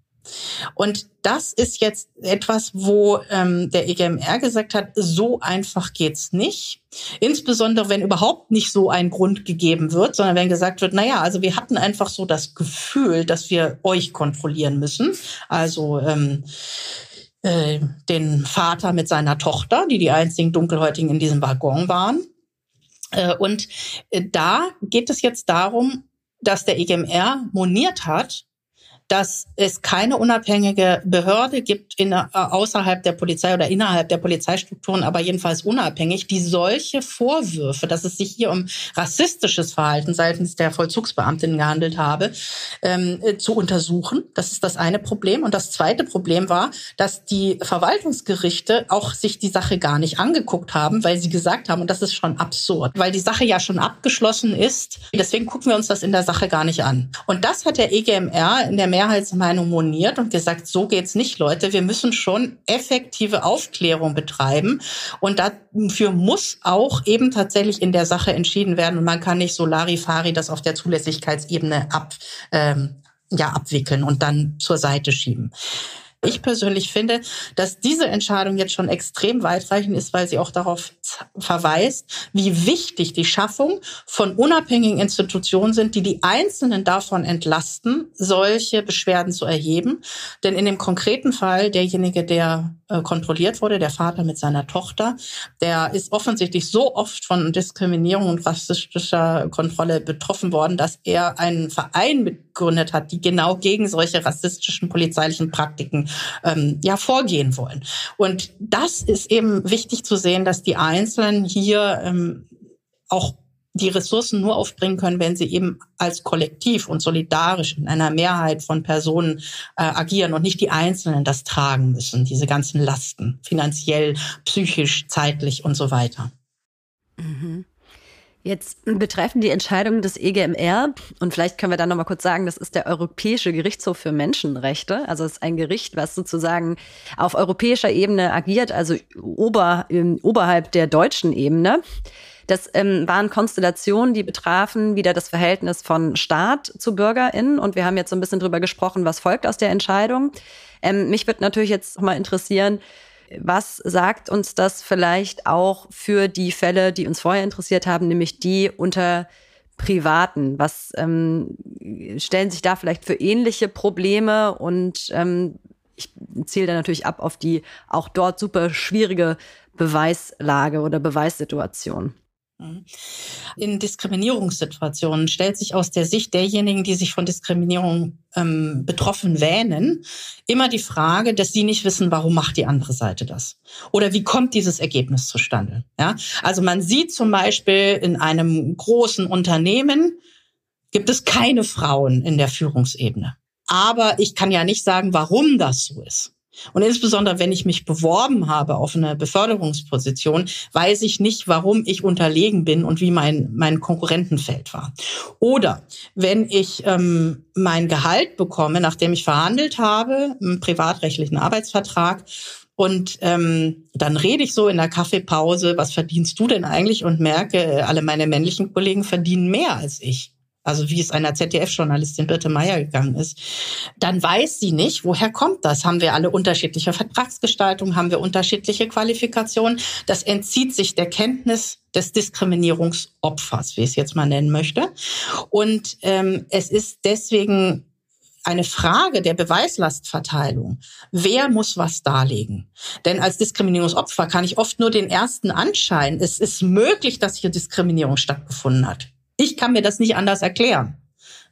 Und das ist jetzt etwas, wo ähm, der EGMR gesagt hat, so einfach geht's nicht. Insbesondere wenn überhaupt nicht so ein Grund gegeben wird, sondern wenn gesagt wird, na ja, also wir hatten einfach so das Gefühl, dass wir euch kontrollieren müssen. Also ähm, äh, den Vater mit seiner Tochter, die die einzigen Dunkelhäutigen in diesem Waggon waren. Äh, und äh, da geht es jetzt darum, dass der EGMR moniert hat, dass es keine unabhängige Behörde gibt in, äh, außerhalb der Polizei oder innerhalb der Polizeistrukturen, aber jedenfalls unabhängig, die solche Vorwürfe, dass es sich hier um rassistisches Verhalten seitens der Vollzugsbeamtinnen gehandelt habe, ähm, äh, zu untersuchen. Das ist das eine Problem. Und das zweite Problem war, dass die Verwaltungsgerichte auch sich die Sache gar nicht angeguckt haben, weil sie gesagt haben, und das ist schon absurd, weil die Sache ja schon abgeschlossen ist. Deswegen gucken wir uns das in der Sache gar nicht an. Und das hat der EGMR in der Mehrheitsmeinung moniert und gesagt, so geht's nicht, Leute. Wir müssen schon effektive Aufklärung betreiben. Und dafür muss auch eben tatsächlich in der Sache entschieden werden. Und man kann nicht so Larifari das auf der Zulässigkeitsebene ab, ähm, ja, abwickeln und dann zur Seite schieben. Ich persönlich finde, dass diese Entscheidung jetzt schon extrem weitreichend ist, weil sie auch darauf verweist, wie wichtig die Schaffung von unabhängigen Institutionen sind, die die Einzelnen davon entlasten, solche Beschwerden zu erheben. Denn in dem konkreten Fall, derjenige, der äh, kontrolliert wurde, der Vater mit seiner Tochter, der ist offensichtlich so oft von Diskriminierung und rassistischer Kontrolle betroffen worden, dass er einen Verein mitgegründet hat, die genau gegen solche rassistischen polizeilichen Praktiken ähm, ja vorgehen wollen. Und das ist eben wichtig zu sehen, dass die Einzelnen hier ähm, auch die Ressourcen nur aufbringen können, wenn sie eben als Kollektiv und solidarisch in einer Mehrheit von Personen äh, agieren und nicht die Einzelnen das tragen müssen, diese ganzen Lasten, finanziell, psychisch, zeitlich und so weiter. Mhm. Jetzt betreffen die Entscheidungen des EGMR, und vielleicht können wir da nochmal kurz sagen, das ist der Europäische Gerichtshof für Menschenrechte. Also es ist ein Gericht, was sozusagen auf europäischer Ebene agiert, also ober, oberhalb der deutschen Ebene. Das ähm, waren Konstellationen, die betrafen wieder das Verhältnis von Staat zu BürgerInnen. Und wir haben jetzt so ein bisschen drüber gesprochen, was folgt aus der Entscheidung. Ähm, mich würde natürlich jetzt mal interessieren, was sagt uns das vielleicht auch für die Fälle, die uns vorher interessiert haben, nämlich die unter Privaten? Was ähm, stellen sich da vielleicht für ähnliche Probleme? Und ähm, ich zähle da natürlich ab auf die auch dort super schwierige Beweislage oder Beweissituation. In Diskriminierungssituationen stellt sich aus der Sicht derjenigen, die sich von Diskriminierung ähm, betroffen wähnen, immer die Frage, dass sie nicht wissen, warum macht die andere Seite das? Oder wie kommt dieses Ergebnis zustande? Ja? Also man sieht zum Beispiel in einem großen Unternehmen, gibt es keine Frauen in der Führungsebene. Aber ich kann ja nicht sagen, warum das so ist. Und insbesondere, wenn ich mich beworben habe auf eine Beförderungsposition, weiß ich nicht, warum ich unterlegen bin und wie mein, mein Konkurrentenfeld war. Oder wenn ich ähm, mein Gehalt bekomme, nachdem ich verhandelt habe, einen privatrechtlichen Arbeitsvertrag, und ähm, dann rede ich so in der Kaffeepause, was verdienst du denn eigentlich? Und merke, alle meine männlichen Kollegen verdienen mehr als ich also wie es einer ZDF-Journalistin Birte Meyer gegangen ist, dann weiß sie nicht, woher kommt das? Haben wir alle unterschiedliche Vertragsgestaltung? Haben wir unterschiedliche Qualifikationen? Das entzieht sich der Kenntnis des Diskriminierungsopfers, wie ich es jetzt mal nennen möchte. Und ähm, es ist deswegen eine Frage der Beweislastverteilung. Wer muss was darlegen? Denn als Diskriminierungsopfer kann ich oft nur den ersten Anschein. Es ist möglich, dass hier Diskriminierung stattgefunden hat. Ich kann mir das nicht anders erklären.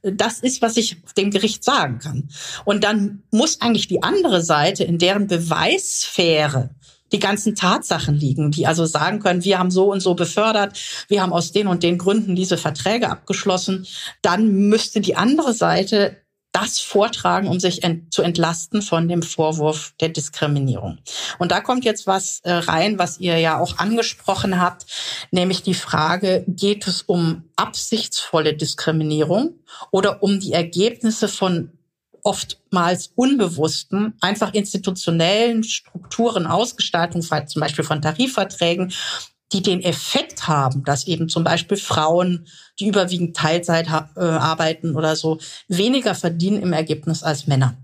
Das ist, was ich dem Gericht sagen kann. Und dann muss eigentlich die andere Seite, in deren Beweissphäre die ganzen Tatsachen liegen, die also sagen können, wir haben so und so befördert, wir haben aus den und den Gründen diese Verträge abgeschlossen, dann müsste die andere Seite das vortragen, um sich ent zu entlasten von dem Vorwurf der Diskriminierung. Und da kommt jetzt was äh, rein, was ihr ja auch angesprochen habt, nämlich die Frage, geht es um absichtsvolle Diskriminierung oder um die Ergebnisse von oftmals unbewussten, einfach institutionellen Strukturen, Ausgestaltung, zum Beispiel von Tarifverträgen die den Effekt haben, dass eben zum Beispiel Frauen, die überwiegend Teilzeit äh, arbeiten oder so, weniger verdienen im Ergebnis als Männer.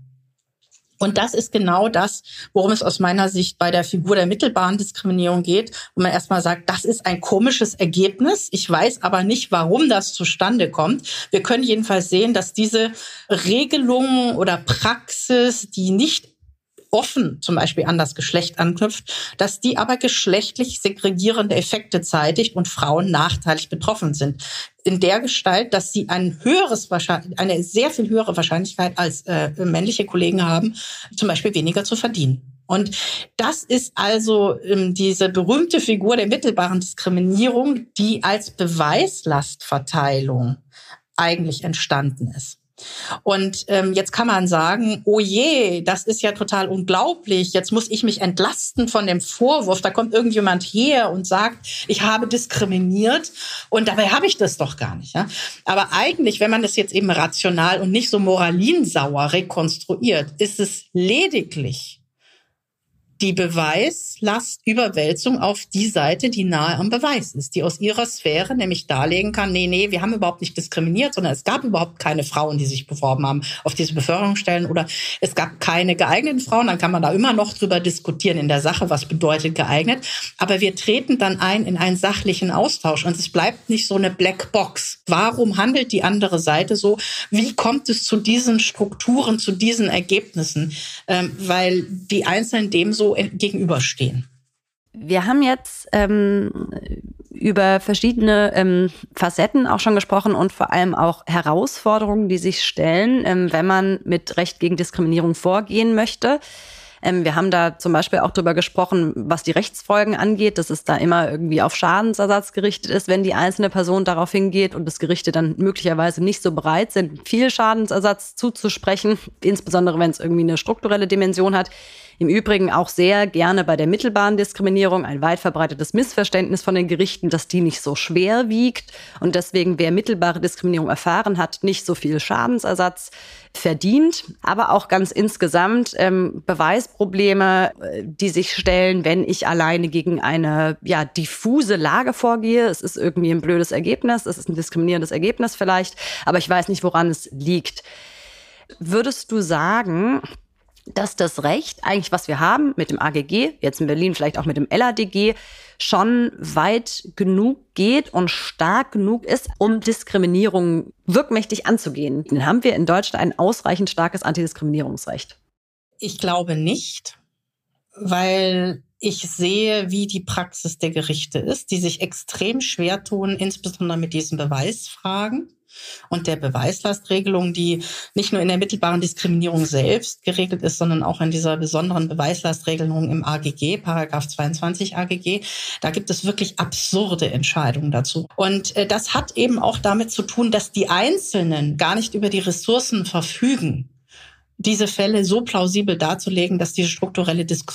Und das ist genau das, worum es aus meiner Sicht bei der Figur der mittelbaren Diskriminierung geht, wo man erstmal sagt, das ist ein komisches Ergebnis. Ich weiß aber nicht, warum das zustande kommt. Wir können jedenfalls sehen, dass diese Regelungen oder Praxis, die nicht offen zum Beispiel an das Geschlecht anknüpft, dass die aber geschlechtlich segregierende Effekte zeitigt und Frauen nachteilig betroffen sind. In der Gestalt, dass sie ein höheres eine sehr viel höhere Wahrscheinlichkeit als äh, männliche Kollegen haben, zum Beispiel weniger zu verdienen. Und das ist also ähm, diese berühmte Figur der mittelbaren Diskriminierung, die als Beweislastverteilung eigentlich entstanden ist. Und ähm, jetzt kann man sagen, oh je, das ist ja total unglaublich. Jetzt muss ich mich entlasten von dem Vorwurf. Da kommt irgendjemand her und sagt, ich habe diskriminiert und dabei habe ich das doch gar nicht. Ja? Aber eigentlich, wenn man das jetzt eben rational und nicht so moralinsauer rekonstruiert, ist es lediglich die Beweislastüberwälzung auf die Seite, die nahe am Beweis ist, die aus ihrer Sphäre nämlich darlegen kann, nee, nee, wir haben überhaupt nicht diskriminiert, sondern es gab überhaupt keine Frauen, die sich beworben haben auf diese Beförderungsstellen oder es gab keine geeigneten Frauen, dann kann man da immer noch drüber diskutieren in der Sache, was bedeutet geeignet, aber wir treten dann ein in einen sachlichen Austausch und es bleibt nicht so eine Blackbox. Warum handelt die andere Seite so? Wie kommt es zu diesen Strukturen, zu diesen Ergebnissen? Ähm, weil die Einzelnen dem so so gegenüberstehen. Wir haben jetzt ähm, über verschiedene ähm, Facetten auch schon gesprochen und vor allem auch Herausforderungen, die sich stellen, ähm, wenn man mit Recht gegen Diskriminierung vorgehen möchte. Ähm, wir haben da zum Beispiel auch drüber gesprochen, was die Rechtsfolgen angeht, dass es da immer irgendwie auf Schadensersatz gerichtet ist, wenn die einzelne Person darauf hingeht und das Gerichte dann möglicherweise nicht so bereit sind, viel Schadensersatz zuzusprechen, insbesondere wenn es irgendwie eine strukturelle Dimension hat. Im Übrigen auch sehr gerne bei der mittelbaren Diskriminierung ein weit verbreitetes Missverständnis von den Gerichten, dass die nicht so schwer wiegt und deswegen wer mittelbare Diskriminierung erfahren hat, nicht so viel Schadensersatz verdient, aber auch ganz insgesamt ähm, Beweisprobleme, äh, die sich stellen, wenn ich alleine gegen eine ja diffuse Lage vorgehe. Es ist irgendwie ein blödes Ergebnis, es ist ein diskriminierendes Ergebnis vielleicht, aber ich weiß nicht, woran es liegt. Würdest du sagen, dass das Recht, eigentlich was wir haben mit dem AGG, jetzt in Berlin vielleicht auch mit dem LADG, schon weit genug geht und stark genug ist, um Diskriminierung wirkmächtig anzugehen. Dann haben wir in Deutschland ein ausreichend starkes Antidiskriminierungsrecht. Ich glaube nicht, weil ich sehe, wie die Praxis der Gerichte ist, die sich extrem schwer tun, insbesondere mit diesen Beweisfragen und der Beweislastregelung, die nicht nur in der mittelbaren Diskriminierung selbst geregelt ist, sondern auch in dieser besonderen Beweislastregelung im AGG, Paragraph 22 AGG. Da gibt es wirklich absurde Entscheidungen dazu. Und äh, das hat eben auch damit zu tun, dass die Einzelnen gar nicht über die Ressourcen verfügen, diese Fälle so plausibel darzulegen, dass diese strukturelle Dis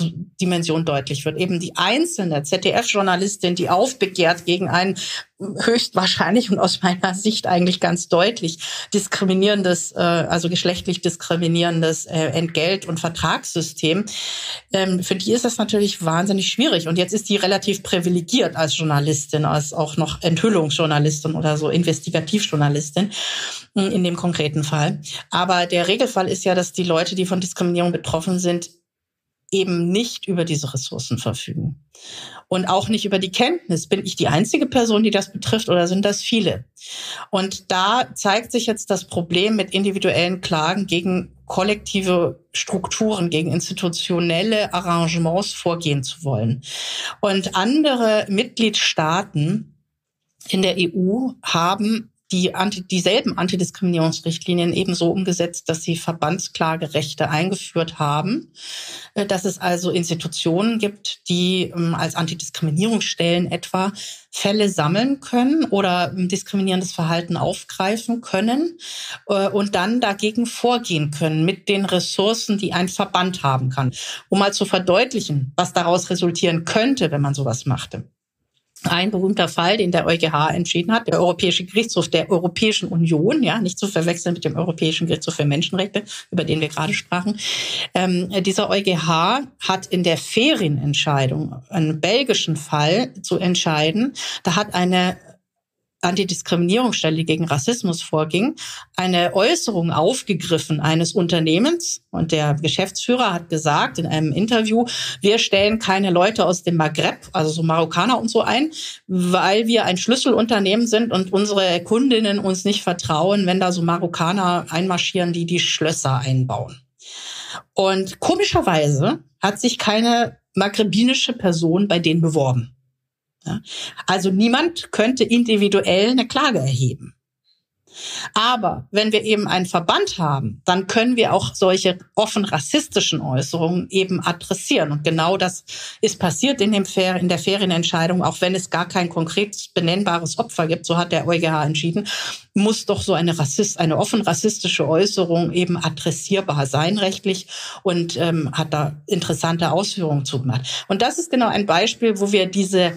Dimension deutlich wird. Eben die einzelne ZDF-Journalistin, die aufbegehrt gegen einen höchstwahrscheinlich und aus meiner Sicht eigentlich ganz deutlich diskriminierendes, äh, also geschlechtlich diskriminierendes äh, Entgelt- und Vertragssystem. Ähm, für die ist das natürlich wahnsinnig schwierig. Und jetzt ist die relativ privilegiert als Journalistin, als auch noch Enthüllungsjournalistin oder so Investigativjournalistin in dem konkreten Fall. Aber der Regelfall ist ja, dass die Leute, die von Diskriminierung betroffen sind, eben nicht über diese Ressourcen verfügen. Und auch nicht über die Kenntnis. Bin ich die einzige Person, die das betrifft oder sind das viele? Und da zeigt sich jetzt das Problem mit individuellen Klagen gegen kollektive Strukturen, gegen institutionelle Arrangements vorgehen zu wollen. Und andere Mitgliedstaaten in der EU haben die anti, dieselben Antidiskriminierungsrichtlinien ebenso umgesetzt, dass sie Verbandsklagerechte eingeführt haben, äh, dass es also Institutionen gibt, die ähm, als Antidiskriminierungsstellen etwa Fälle sammeln können oder ähm, diskriminierendes Verhalten aufgreifen können äh, und dann dagegen vorgehen können mit den Ressourcen, die ein Verband haben kann. Um mal zu verdeutlichen, was daraus resultieren könnte, wenn man sowas machte. Ein berühmter Fall, den der EuGH entschieden hat, der Europäische Gerichtshof der Europäischen Union, ja, nicht zu verwechseln mit dem Europäischen Gerichtshof für Menschenrechte, über den wir gerade sprachen. Ähm, dieser EuGH hat in der Ferienentscheidung, einen belgischen Fall zu entscheiden, da hat eine Antidiskriminierungsstelle gegen Rassismus vorging, eine Äußerung aufgegriffen eines Unternehmens. Und der Geschäftsführer hat gesagt in einem Interview, wir stellen keine Leute aus dem Maghreb, also so Marokkaner und so ein, weil wir ein Schlüsselunternehmen sind und unsere Kundinnen uns nicht vertrauen, wenn da so Marokkaner einmarschieren, die die Schlösser einbauen. Und komischerweise hat sich keine maghrebinische Person bei denen beworben. Also niemand könnte individuell eine Klage erheben. Aber wenn wir eben einen Verband haben, dann können wir auch solche offen rassistischen Äußerungen eben adressieren. Und genau das ist passiert in, dem Fer in der Ferienentscheidung, auch wenn es gar kein konkret benennbares Opfer gibt, so hat der EuGH entschieden, muss doch so eine Rassist, eine offen rassistische Äußerung eben adressierbar sein rechtlich und ähm, hat da interessante Ausführungen zugemacht. Und das ist genau ein Beispiel, wo wir diese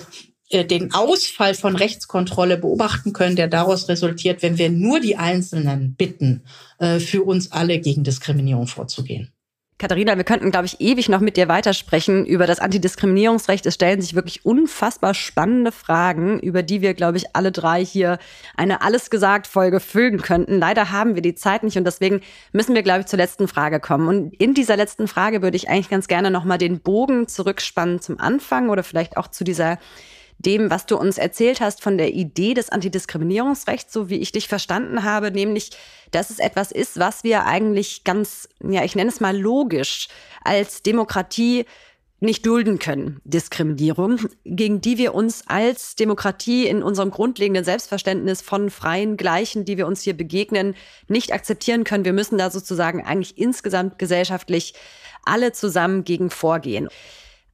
den Ausfall von Rechtskontrolle beobachten können, der daraus resultiert, wenn wir nur die Einzelnen bitten, äh, für uns alle gegen Diskriminierung vorzugehen. Katharina, wir könnten, glaube ich, ewig noch mit dir weitersprechen über das Antidiskriminierungsrecht. Es stellen sich wirklich unfassbar spannende Fragen, über die wir, glaube ich, alle drei hier eine Alles gesagt Folge füllen könnten. Leider haben wir die Zeit nicht und deswegen müssen wir, glaube ich, zur letzten Frage kommen. Und in dieser letzten Frage würde ich eigentlich ganz gerne nochmal den Bogen zurückspannen zum Anfang oder vielleicht auch zu dieser dem, was du uns erzählt hast von der Idee des Antidiskriminierungsrechts, so wie ich dich verstanden habe, nämlich, dass es etwas ist, was wir eigentlich ganz, ja, ich nenne es mal logisch als Demokratie nicht dulden können, Diskriminierung, gegen die wir uns als Demokratie in unserem grundlegenden Selbstverständnis von freien Gleichen, die wir uns hier begegnen, nicht akzeptieren können. Wir müssen da sozusagen eigentlich insgesamt gesellschaftlich alle zusammen gegen vorgehen.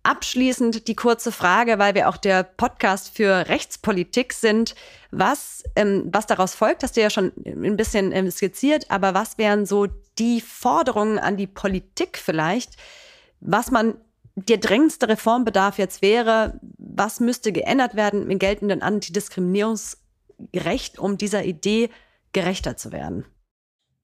Abschließend die kurze Frage, weil wir auch der Podcast für Rechtspolitik sind. Was, ähm, was daraus folgt, hast du ja schon ein bisschen ähm, skizziert, aber was wären so die Forderungen an die Politik vielleicht, was man der drängendste Reformbedarf jetzt wäre, was müsste geändert werden im geltenden Antidiskriminierungsrecht, um dieser Idee gerechter zu werden?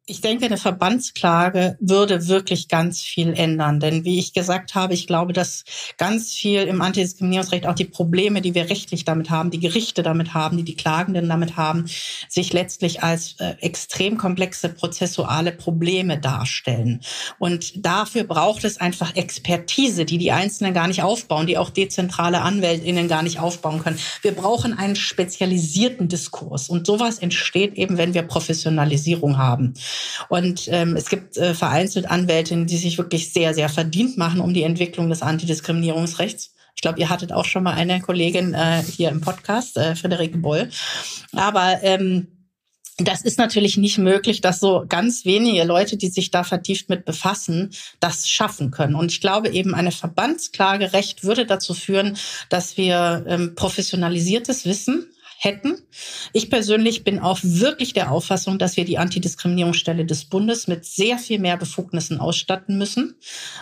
Ich denke, eine Verbandsklage würde wirklich ganz viel ändern. Denn wie ich gesagt habe, ich glaube, dass ganz viel im Antidiskriminierungsrecht auch die Probleme, die wir rechtlich damit haben, die Gerichte damit haben, die die Klagenden damit haben, sich letztlich als äh, extrem komplexe prozessuale Probleme darstellen. Und dafür braucht es einfach Expertise, die die Einzelnen gar nicht aufbauen, die auch dezentrale AnwältInnen gar nicht aufbauen können. Wir brauchen einen spezialisierten Diskurs. Und sowas entsteht eben, wenn wir Professionalisierung haben. Und ähm, es gibt äh, vereinzelt Anwältinnen, die sich wirklich sehr, sehr verdient machen um die Entwicklung des Antidiskriminierungsrechts. Ich glaube, ihr hattet auch schon mal eine Kollegin äh, hier im Podcast, äh, Frederike Boll. Aber ähm, das ist natürlich nicht möglich, dass so ganz wenige Leute, die sich da vertieft mit befassen, das schaffen können. Und ich glaube eben, eine Verbandsklagerecht würde dazu führen, dass wir ähm, professionalisiertes Wissen hätten. Ich persönlich bin auch wirklich der Auffassung, dass wir die Antidiskriminierungsstelle des Bundes mit sehr viel mehr Befugnissen ausstatten müssen.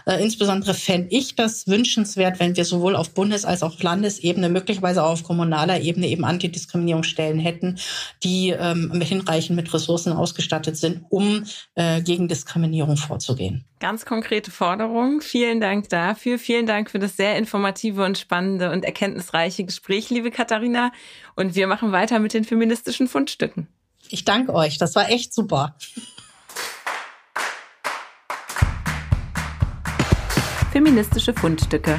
Äh, insbesondere fände ich das wünschenswert, wenn wir sowohl auf Bundes- als auch Landesebene, möglicherweise auch auf kommunaler Ebene eben Antidiskriminierungsstellen hätten, die ähm, hinreichend mit Ressourcen ausgestattet sind, um äh, gegen Diskriminierung vorzugehen. Ganz konkrete Forderung. Vielen Dank dafür. Vielen Dank für das sehr informative und spannende und erkenntnisreiche Gespräch, liebe Katharina. Und wir machen weiter mit den feministischen Fundstücken. Ich danke euch. Das war echt super. Feministische Fundstücke.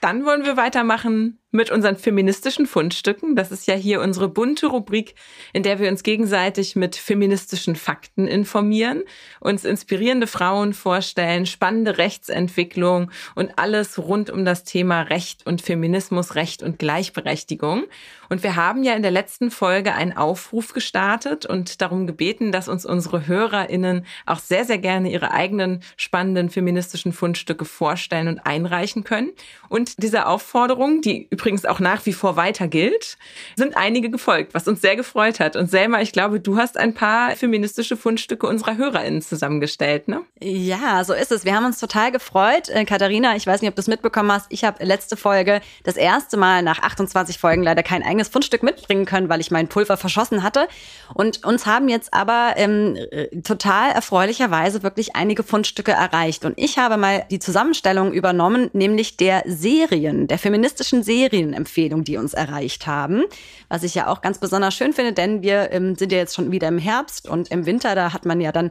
Dann wollen wir weitermachen mit unseren feministischen Fundstücken. Das ist ja hier unsere bunte Rubrik, in der wir uns gegenseitig mit feministischen Fakten informieren, uns inspirierende Frauen vorstellen, spannende Rechtsentwicklung und alles rund um das Thema Recht und Feminismus, Recht und Gleichberechtigung. Und wir haben ja in der letzten Folge einen Aufruf gestartet und darum gebeten, dass uns unsere HörerInnen auch sehr, sehr gerne ihre eigenen spannenden feministischen Fundstücke vorstellen und einreichen können. Und dieser Aufforderung, die übrigens übrigens auch nach wie vor weiter gilt, sind einige gefolgt, was uns sehr gefreut hat. Und Selma, ich glaube, du hast ein paar feministische Fundstücke unserer HörerInnen zusammengestellt, ne? Ja, so ist es. Wir haben uns total gefreut. Äh, Katharina, ich weiß nicht, ob du es mitbekommen hast. Ich habe letzte Folge das erste Mal nach 28 Folgen leider kein eigenes Fundstück mitbringen können, weil ich mein Pulver verschossen hatte. Und uns haben jetzt aber ähm, total erfreulicherweise wirklich einige Fundstücke erreicht. Und ich habe mal die Zusammenstellung übernommen, nämlich der Serien, der feministischen Serien Serienempfehlungen, die uns erreicht haben. Was ich ja auch ganz besonders schön finde, denn wir ähm, sind ja jetzt schon wieder im Herbst und im Winter, da hat man ja dann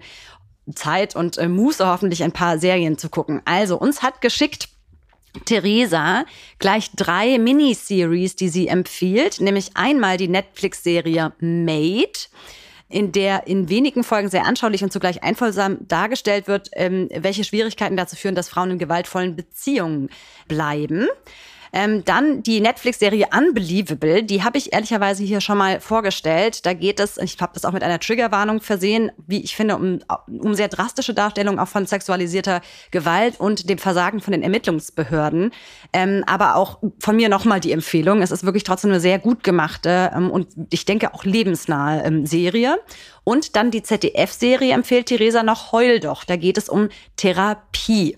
Zeit und äh, Muße hoffentlich ein paar Serien zu gucken. Also uns hat geschickt Theresa gleich drei Miniseries, die sie empfiehlt, nämlich einmal die Netflix-Serie Made in der in wenigen Folgen sehr anschaulich und zugleich einfühlsam dargestellt wird, ähm, welche Schwierigkeiten dazu führen, dass Frauen in gewaltvollen Beziehungen bleiben. Ähm, dann die Netflix-Serie Unbelievable, die habe ich ehrlicherweise hier schon mal vorgestellt. Da geht es, ich habe das auch mit einer Triggerwarnung versehen, wie ich finde, um, um sehr drastische Darstellungen auch von sexualisierter Gewalt und dem Versagen von den Ermittlungsbehörden. Ähm, aber auch von mir nochmal die Empfehlung. Es ist wirklich trotzdem eine sehr gut gemachte ähm, und ich denke auch lebensnahe ähm, Serie. Und dann die ZDF-Serie empfiehlt Theresa noch Heul doch. Da geht es um Therapie.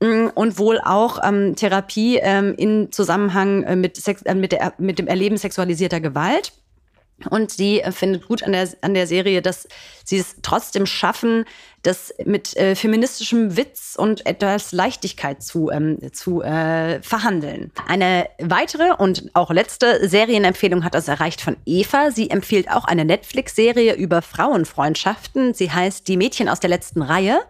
Mm, und wohl auch ähm, Therapie ähm, in Zusammenhang äh, mit, Sex, äh, mit, der, mit dem Erleben sexualisierter Gewalt. Und sie äh, findet gut an der, an der Serie, dass sie es trotzdem schaffen, das mit äh, feministischem Witz und etwas Leichtigkeit zu, ähm, zu äh, verhandeln. Eine weitere und auch letzte Serienempfehlung hat das erreicht von Eva. Sie empfiehlt auch eine Netflix-Serie über Frauenfreundschaften. Sie heißt Die Mädchen aus der letzten Reihe.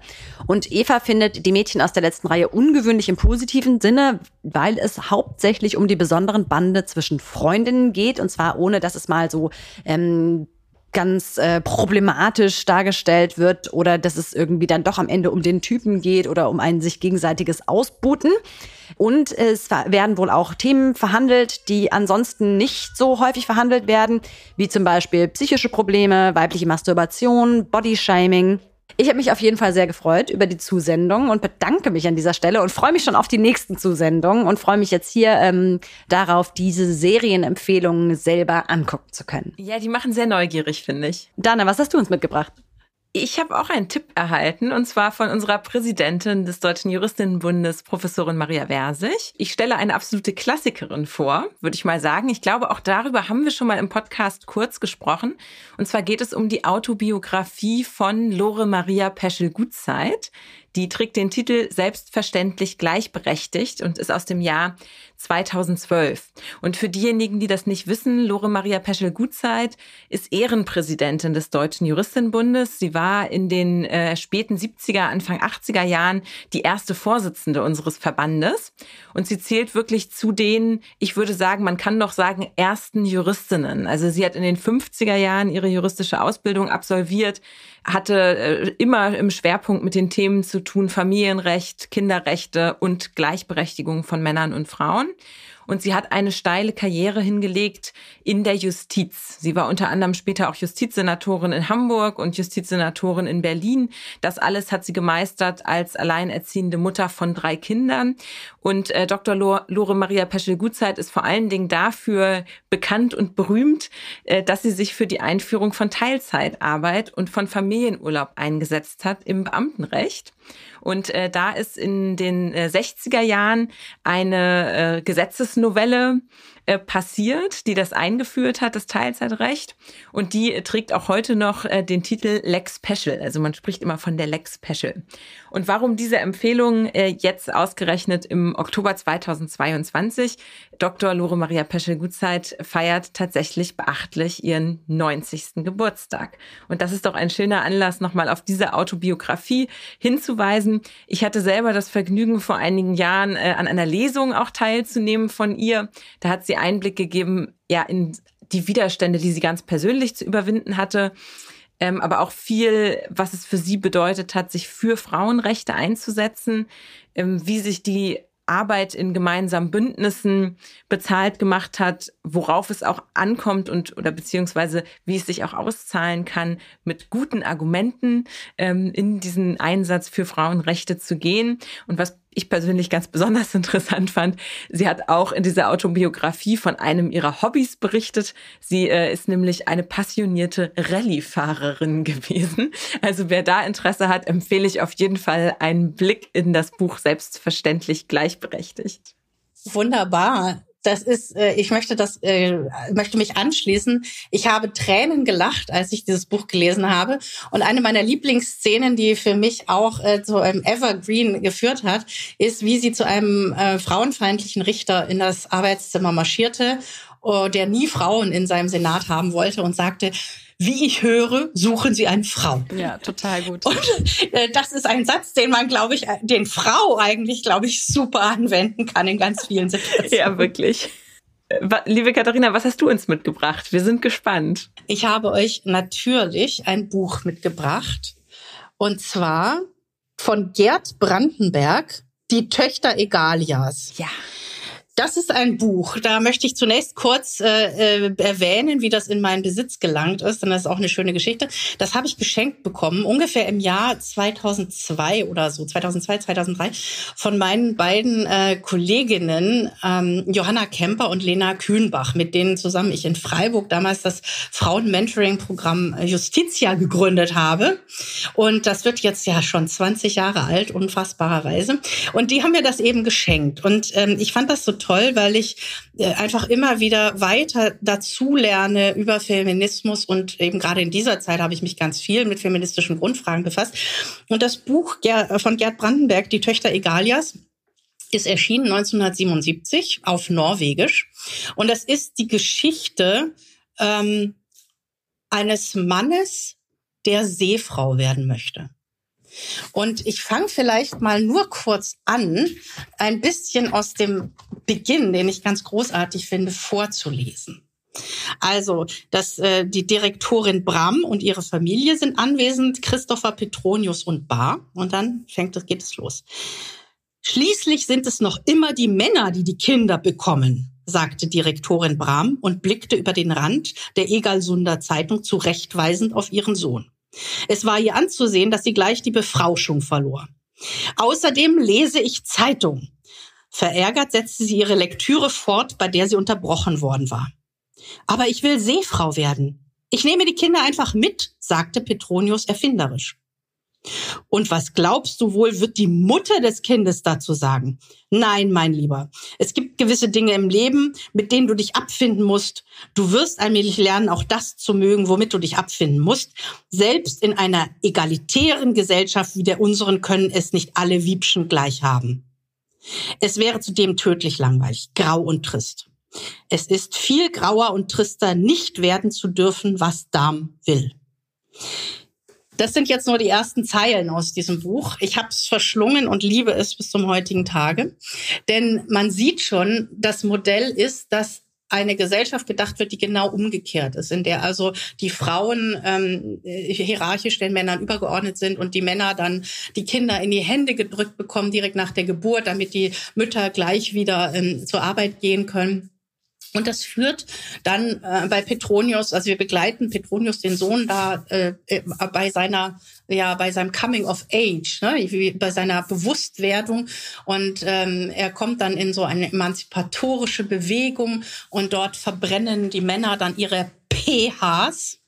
Und Eva findet die Mädchen aus der letzten Reihe ungewöhnlich im positiven Sinne, weil es hauptsächlich um die besonderen Bande zwischen Freundinnen geht. Und zwar ohne, dass es mal so ähm, ganz äh, problematisch dargestellt wird oder dass es irgendwie dann doch am Ende um den Typen geht oder um ein sich gegenseitiges Ausbuten. Und es werden wohl auch Themen verhandelt, die ansonsten nicht so häufig verhandelt werden, wie zum Beispiel psychische Probleme, weibliche Masturbation, Bodyshaming. Ich habe mich auf jeden Fall sehr gefreut über die Zusendung und bedanke mich an dieser Stelle und freue mich schon auf die nächsten Zusendungen und freue mich jetzt hier ähm, darauf, diese Serienempfehlungen selber angucken zu können. Ja, die machen sehr neugierig, finde ich. Dana, was hast du uns mitgebracht? Ich habe auch einen Tipp erhalten, und zwar von unserer Präsidentin des Deutschen Juristinnenbundes, Professorin Maria Versich. Ich stelle eine absolute Klassikerin vor, würde ich mal sagen. Ich glaube, auch darüber haben wir schon mal im Podcast kurz gesprochen. Und zwar geht es um die Autobiografie von Lore Maria Peschel-Gutzeit. Die trägt den Titel Selbstverständlich gleichberechtigt und ist aus dem Jahr 2012. Und für diejenigen, die das nicht wissen, Lore Maria Peschel-Gutzeit ist Ehrenpräsidentin des Deutschen Juristinnenbundes. Sie war in den äh, späten 70er, Anfang 80er Jahren die erste Vorsitzende unseres Verbandes. Und sie zählt wirklich zu den, ich würde sagen, man kann doch sagen, ersten Juristinnen. Also sie hat in den 50er Jahren ihre juristische Ausbildung absolviert, hatte äh, immer im Schwerpunkt mit den Themen zu tun, Familienrecht, Kinderrechte und Gleichberechtigung von Männern und Frauen. und sie hat eine steile Karriere hingelegt in der Justiz. Sie war unter anderem später auch Justizsenatorin in Hamburg und Justizsenatorin in Berlin. Das alles hat sie gemeistert als alleinerziehende Mutter von drei Kindern. Und äh, Dr. Lore Maria Peschel-Gutzeit ist vor allen Dingen dafür bekannt und berühmt, äh, dass sie sich für die Einführung von Teilzeitarbeit und von Familienurlaub eingesetzt hat im Beamtenrecht. Und äh, da ist in den äh, 60er Jahren eine äh, Gesetzesnovelle äh, passiert, die das eingeführt hat, das Teilzeitrecht. Und die trägt auch heute noch äh, den Titel Lex Special. Also man spricht immer von der Lex Special. Und warum diese Empfehlung äh, jetzt ausgerechnet im Oktober 2022? Dr. Lore Maria Peschel-Gutzeit feiert tatsächlich beachtlich ihren 90. Geburtstag. Und das ist doch ein schöner Anlass, nochmal auf diese Autobiografie hinzuweisen. Ich hatte selber das Vergnügen, vor einigen Jahren äh, an einer Lesung auch teilzunehmen von ihr. Da hat sie Einblick gegeben, ja, in die Widerstände, die sie ganz persönlich zu überwinden hatte. Ähm, aber auch viel, was es für sie bedeutet hat, sich für Frauenrechte einzusetzen, ähm, wie sich die Arbeit in gemeinsamen Bündnissen bezahlt gemacht hat, worauf es auch ankommt und oder beziehungsweise wie es sich auch auszahlen kann, mit guten Argumenten ähm, in diesen Einsatz für Frauenrechte zu gehen. Und was ich persönlich ganz besonders interessant fand, sie hat auch in dieser Autobiografie von einem ihrer Hobbys berichtet. Sie äh, ist nämlich eine passionierte Rallye-Fahrerin gewesen. Also wer da Interesse hat, empfehle ich auf jeden Fall einen Blick in das Buch Selbstverständlich gleichberechtigt. Wunderbar das ist, äh, ich möchte das, äh, möchte mich anschließen. Ich habe Tränen gelacht, als ich dieses Buch gelesen habe. Und eine meiner Lieblingsszenen, die für mich auch äh, zu einem Evergreen geführt hat, ist, wie sie zu einem äh, frauenfeindlichen Richter in das Arbeitszimmer marschierte, uh, der nie Frauen in seinem Senat haben wollte und sagte, wie ich höre, suchen Sie eine Frau. Ja, total gut. Und äh, das ist ein Satz, den man, glaube ich, äh, den Frau eigentlich, glaube ich, super anwenden kann in ganz vielen Situationen. Ja, wirklich. Äh, liebe Katharina, was hast du uns mitgebracht? Wir sind gespannt. Ich habe euch natürlich ein Buch mitgebracht. Und zwar von Gerd Brandenberg, Die Töchter Egalias. Ja. Das ist ein Buch. Da möchte ich zunächst kurz äh, äh, erwähnen, wie das in meinen Besitz gelangt ist, denn das ist auch eine schöne Geschichte. Das habe ich geschenkt bekommen, ungefähr im Jahr 2002 oder so, 2002, 2003, von meinen beiden äh, Kolleginnen ähm, Johanna Kemper und Lena Kühnbach, mit denen zusammen ich in Freiburg damals das Frauen-Mentoring-Programm Justitia gegründet habe. Und das wird jetzt ja schon 20 Jahre alt, unfassbarerweise. Und die haben mir das eben geschenkt. Und ähm, ich fand das so toll, weil ich äh, einfach immer wieder weiter dazu lerne über Feminismus und eben gerade in dieser Zeit habe ich mich ganz viel mit feministischen Grundfragen befasst. Und das Buch von Gerd Brandenberg, Die Töchter Egalias, ist erschienen 1977 auf Norwegisch. Und das ist die Geschichte ähm, eines Mannes, der Seefrau werden möchte. Und ich fange vielleicht mal nur kurz an, ein bisschen aus dem Beginn, den ich ganz großartig finde, vorzulesen. Also, dass äh, die Direktorin Bram und ihre Familie sind anwesend, Christopher Petronius und Bar. Und dann fängt es, geht es los. Schließlich sind es noch immer die Männer, die die Kinder bekommen, sagte Direktorin Bram und blickte über den Rand der Egalsunder Zeitung zurechtweisend auf ihren Sohn. Es war ihr anzusehen, dass sie gleich die Befrauschung verlor. Außerdem lese ich Zeitung. Verärgert setzte sie ihre Lektüre fort, bei der sie unterbrochen worden war. Aber ich will Seefrau werden. Ich nehme die Kinder einfach mit, sagte Petronius erfinderisch. Und was glaubst du wohl, wird die Mutter des Kindes dazu sagen? Nein, mein Lieber. Es gibt gewisse Dinge im Leben, mit denen du dich abfinden musst. Du wirst allmählich lernen, auch das zu mögen, womit du dich abfinden musst. Selbst in einer egalitären Gesellschaft wie der unseren können es nicht alle Wiebschen gleich haben. Es wäre zudem tödlich langweilig, grau und trist. Es ist viel grauer und trister, nicht werden zu dürfen, was Darm will. Das sind jetzt nur die ersten Zeilen aus diesem Buch. Ich habe es verschlungen und liebe es bis zum heutigen Tage. Denn man sieht schon, das Modell ist, dass eine Gesellschaft gedacht wird, die genau umgekehrt ist, in der also die Frauen ähm, hierarchisch den Männern übergeordnet sind und die Männer dann die Kinder in die Hände gedrückt bekommen direkt nach der Geburt, damit die Mütter gleich wieder ähm, zur Arbeit gehen können. Und das führt dann äh, bei Petronius, also wir begleiten Petronius den Sohn da äh, äh bei seiner ja bei seinem Coming of Age, ne, bei seiner Bewusstwerdung. Und ähm, er kommt dann in so eine emanzipatorische Bewegung und dort verbrennen die Männer dann ihre PHs,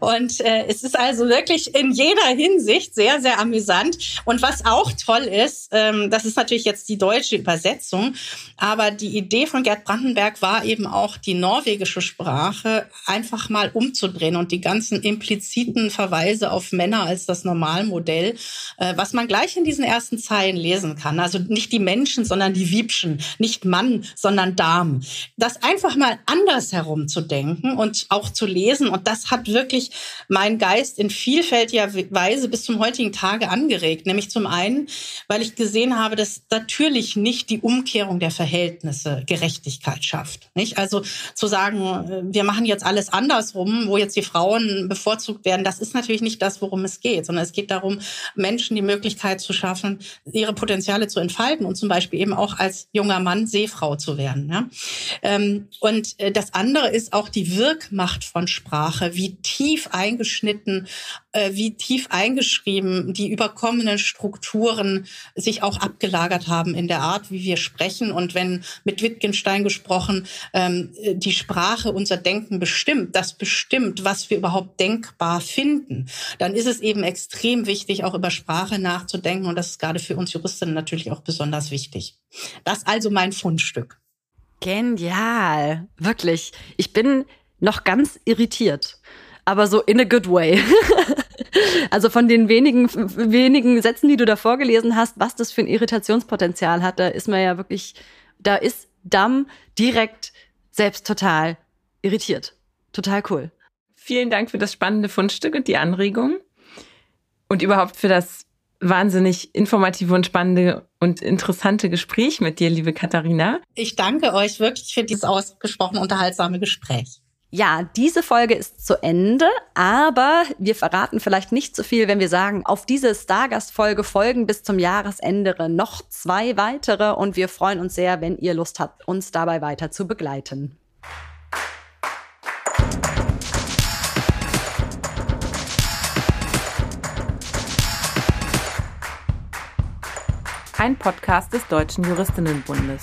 und äh, es ist also wirklich in jeder Hinsicht sehr, sehr amüsant. Und was auch toll ist, ähm, das ist natürlich jetzt die deutsche Übersetzung, aber die Idee von Gerd Brandenberg war eben auch, die norwegische Sprache einfach mal umzudrehen und die ganzen impliziten Verweise auf Männer als das Normalmodell, äh, was man gleich in diesen ersten Zeilen lesen kann. Also nicht die Menschen, sondern die Wiebschen, nicht Mann, sondern Darm. Das einfach mal anders herumzudenken und auch zu lesen. Und das hat hat wirklich meinen Geist in vielfältiger Weise bis zum heutigen Tage angeregt. Nämlich zum einen, weil ich gesehen habe, dass natürlich nicht die Umkehrung der Verhältnisse Gerechtigkeit schafft. Nicht? Also zu sagen, äh, wir machen jetzt alles andersrum, wo jetzt die Frauen bevorzugt werden, das ist natürlich nicht das, worum es geht, sondern es geht darum, Menschen die Möglichkeit zu schaffen, ihre Potenziale zu entfalten und zum Beispiel eben auch als junger Mann Seefrau zu werden. Ja? Ähm, und äh, das andere ist auch die Wirkmacht von Sprache, wie tief eingeschnitten, äh, wie tief eingeschrieben die überkommenen Strukturen sich auch abgelagert haben in der Art, wie wir sprechen. Und wenn mit Wittgenstein gesprochen, ähm, die Sprache unser Denken bestimmt, das bestimmt, was wir überhaupt denkbar finden, dann ist es eben extrem wichtig, auch über Sprache nachzudenken. Und das ist gerade für uns Juristinnen natürlich auch besonders wichtig. Das also mein Fundstück. Genial, wirklich. Ich bin noch ganz irritiert. Aber so in a good way. also von den wenigen, wenigen Sätzen, die du da vorgelesen hast, was das für ein Irritationspotenzial hat, da ist man ja wirklich, da ist Damm direkt selbst total irritiert. Total cool. Vielen Dank für das spannende Fundstück und die Anregung. Und überhaupt für das wahnsinnig informative und spannende und interessante Gespräch mit dir, liebe Katharina. Ich danke euch wirklich für dieses ausgesprochen unterhaltsame Gespräch. Ja, diese Folge ist zu Ende, aber wir verraten vielleicht nicht so viel, wenn wir sagen, auf diese Stargast-Folge folgen bis zum Jahresende noch zwei weitere und wir freuen uns sehr, wenn ihr Lust habt, uns dabei weiter zu begleiten. Ein Podcast des Deutschen Juristinnenbundes.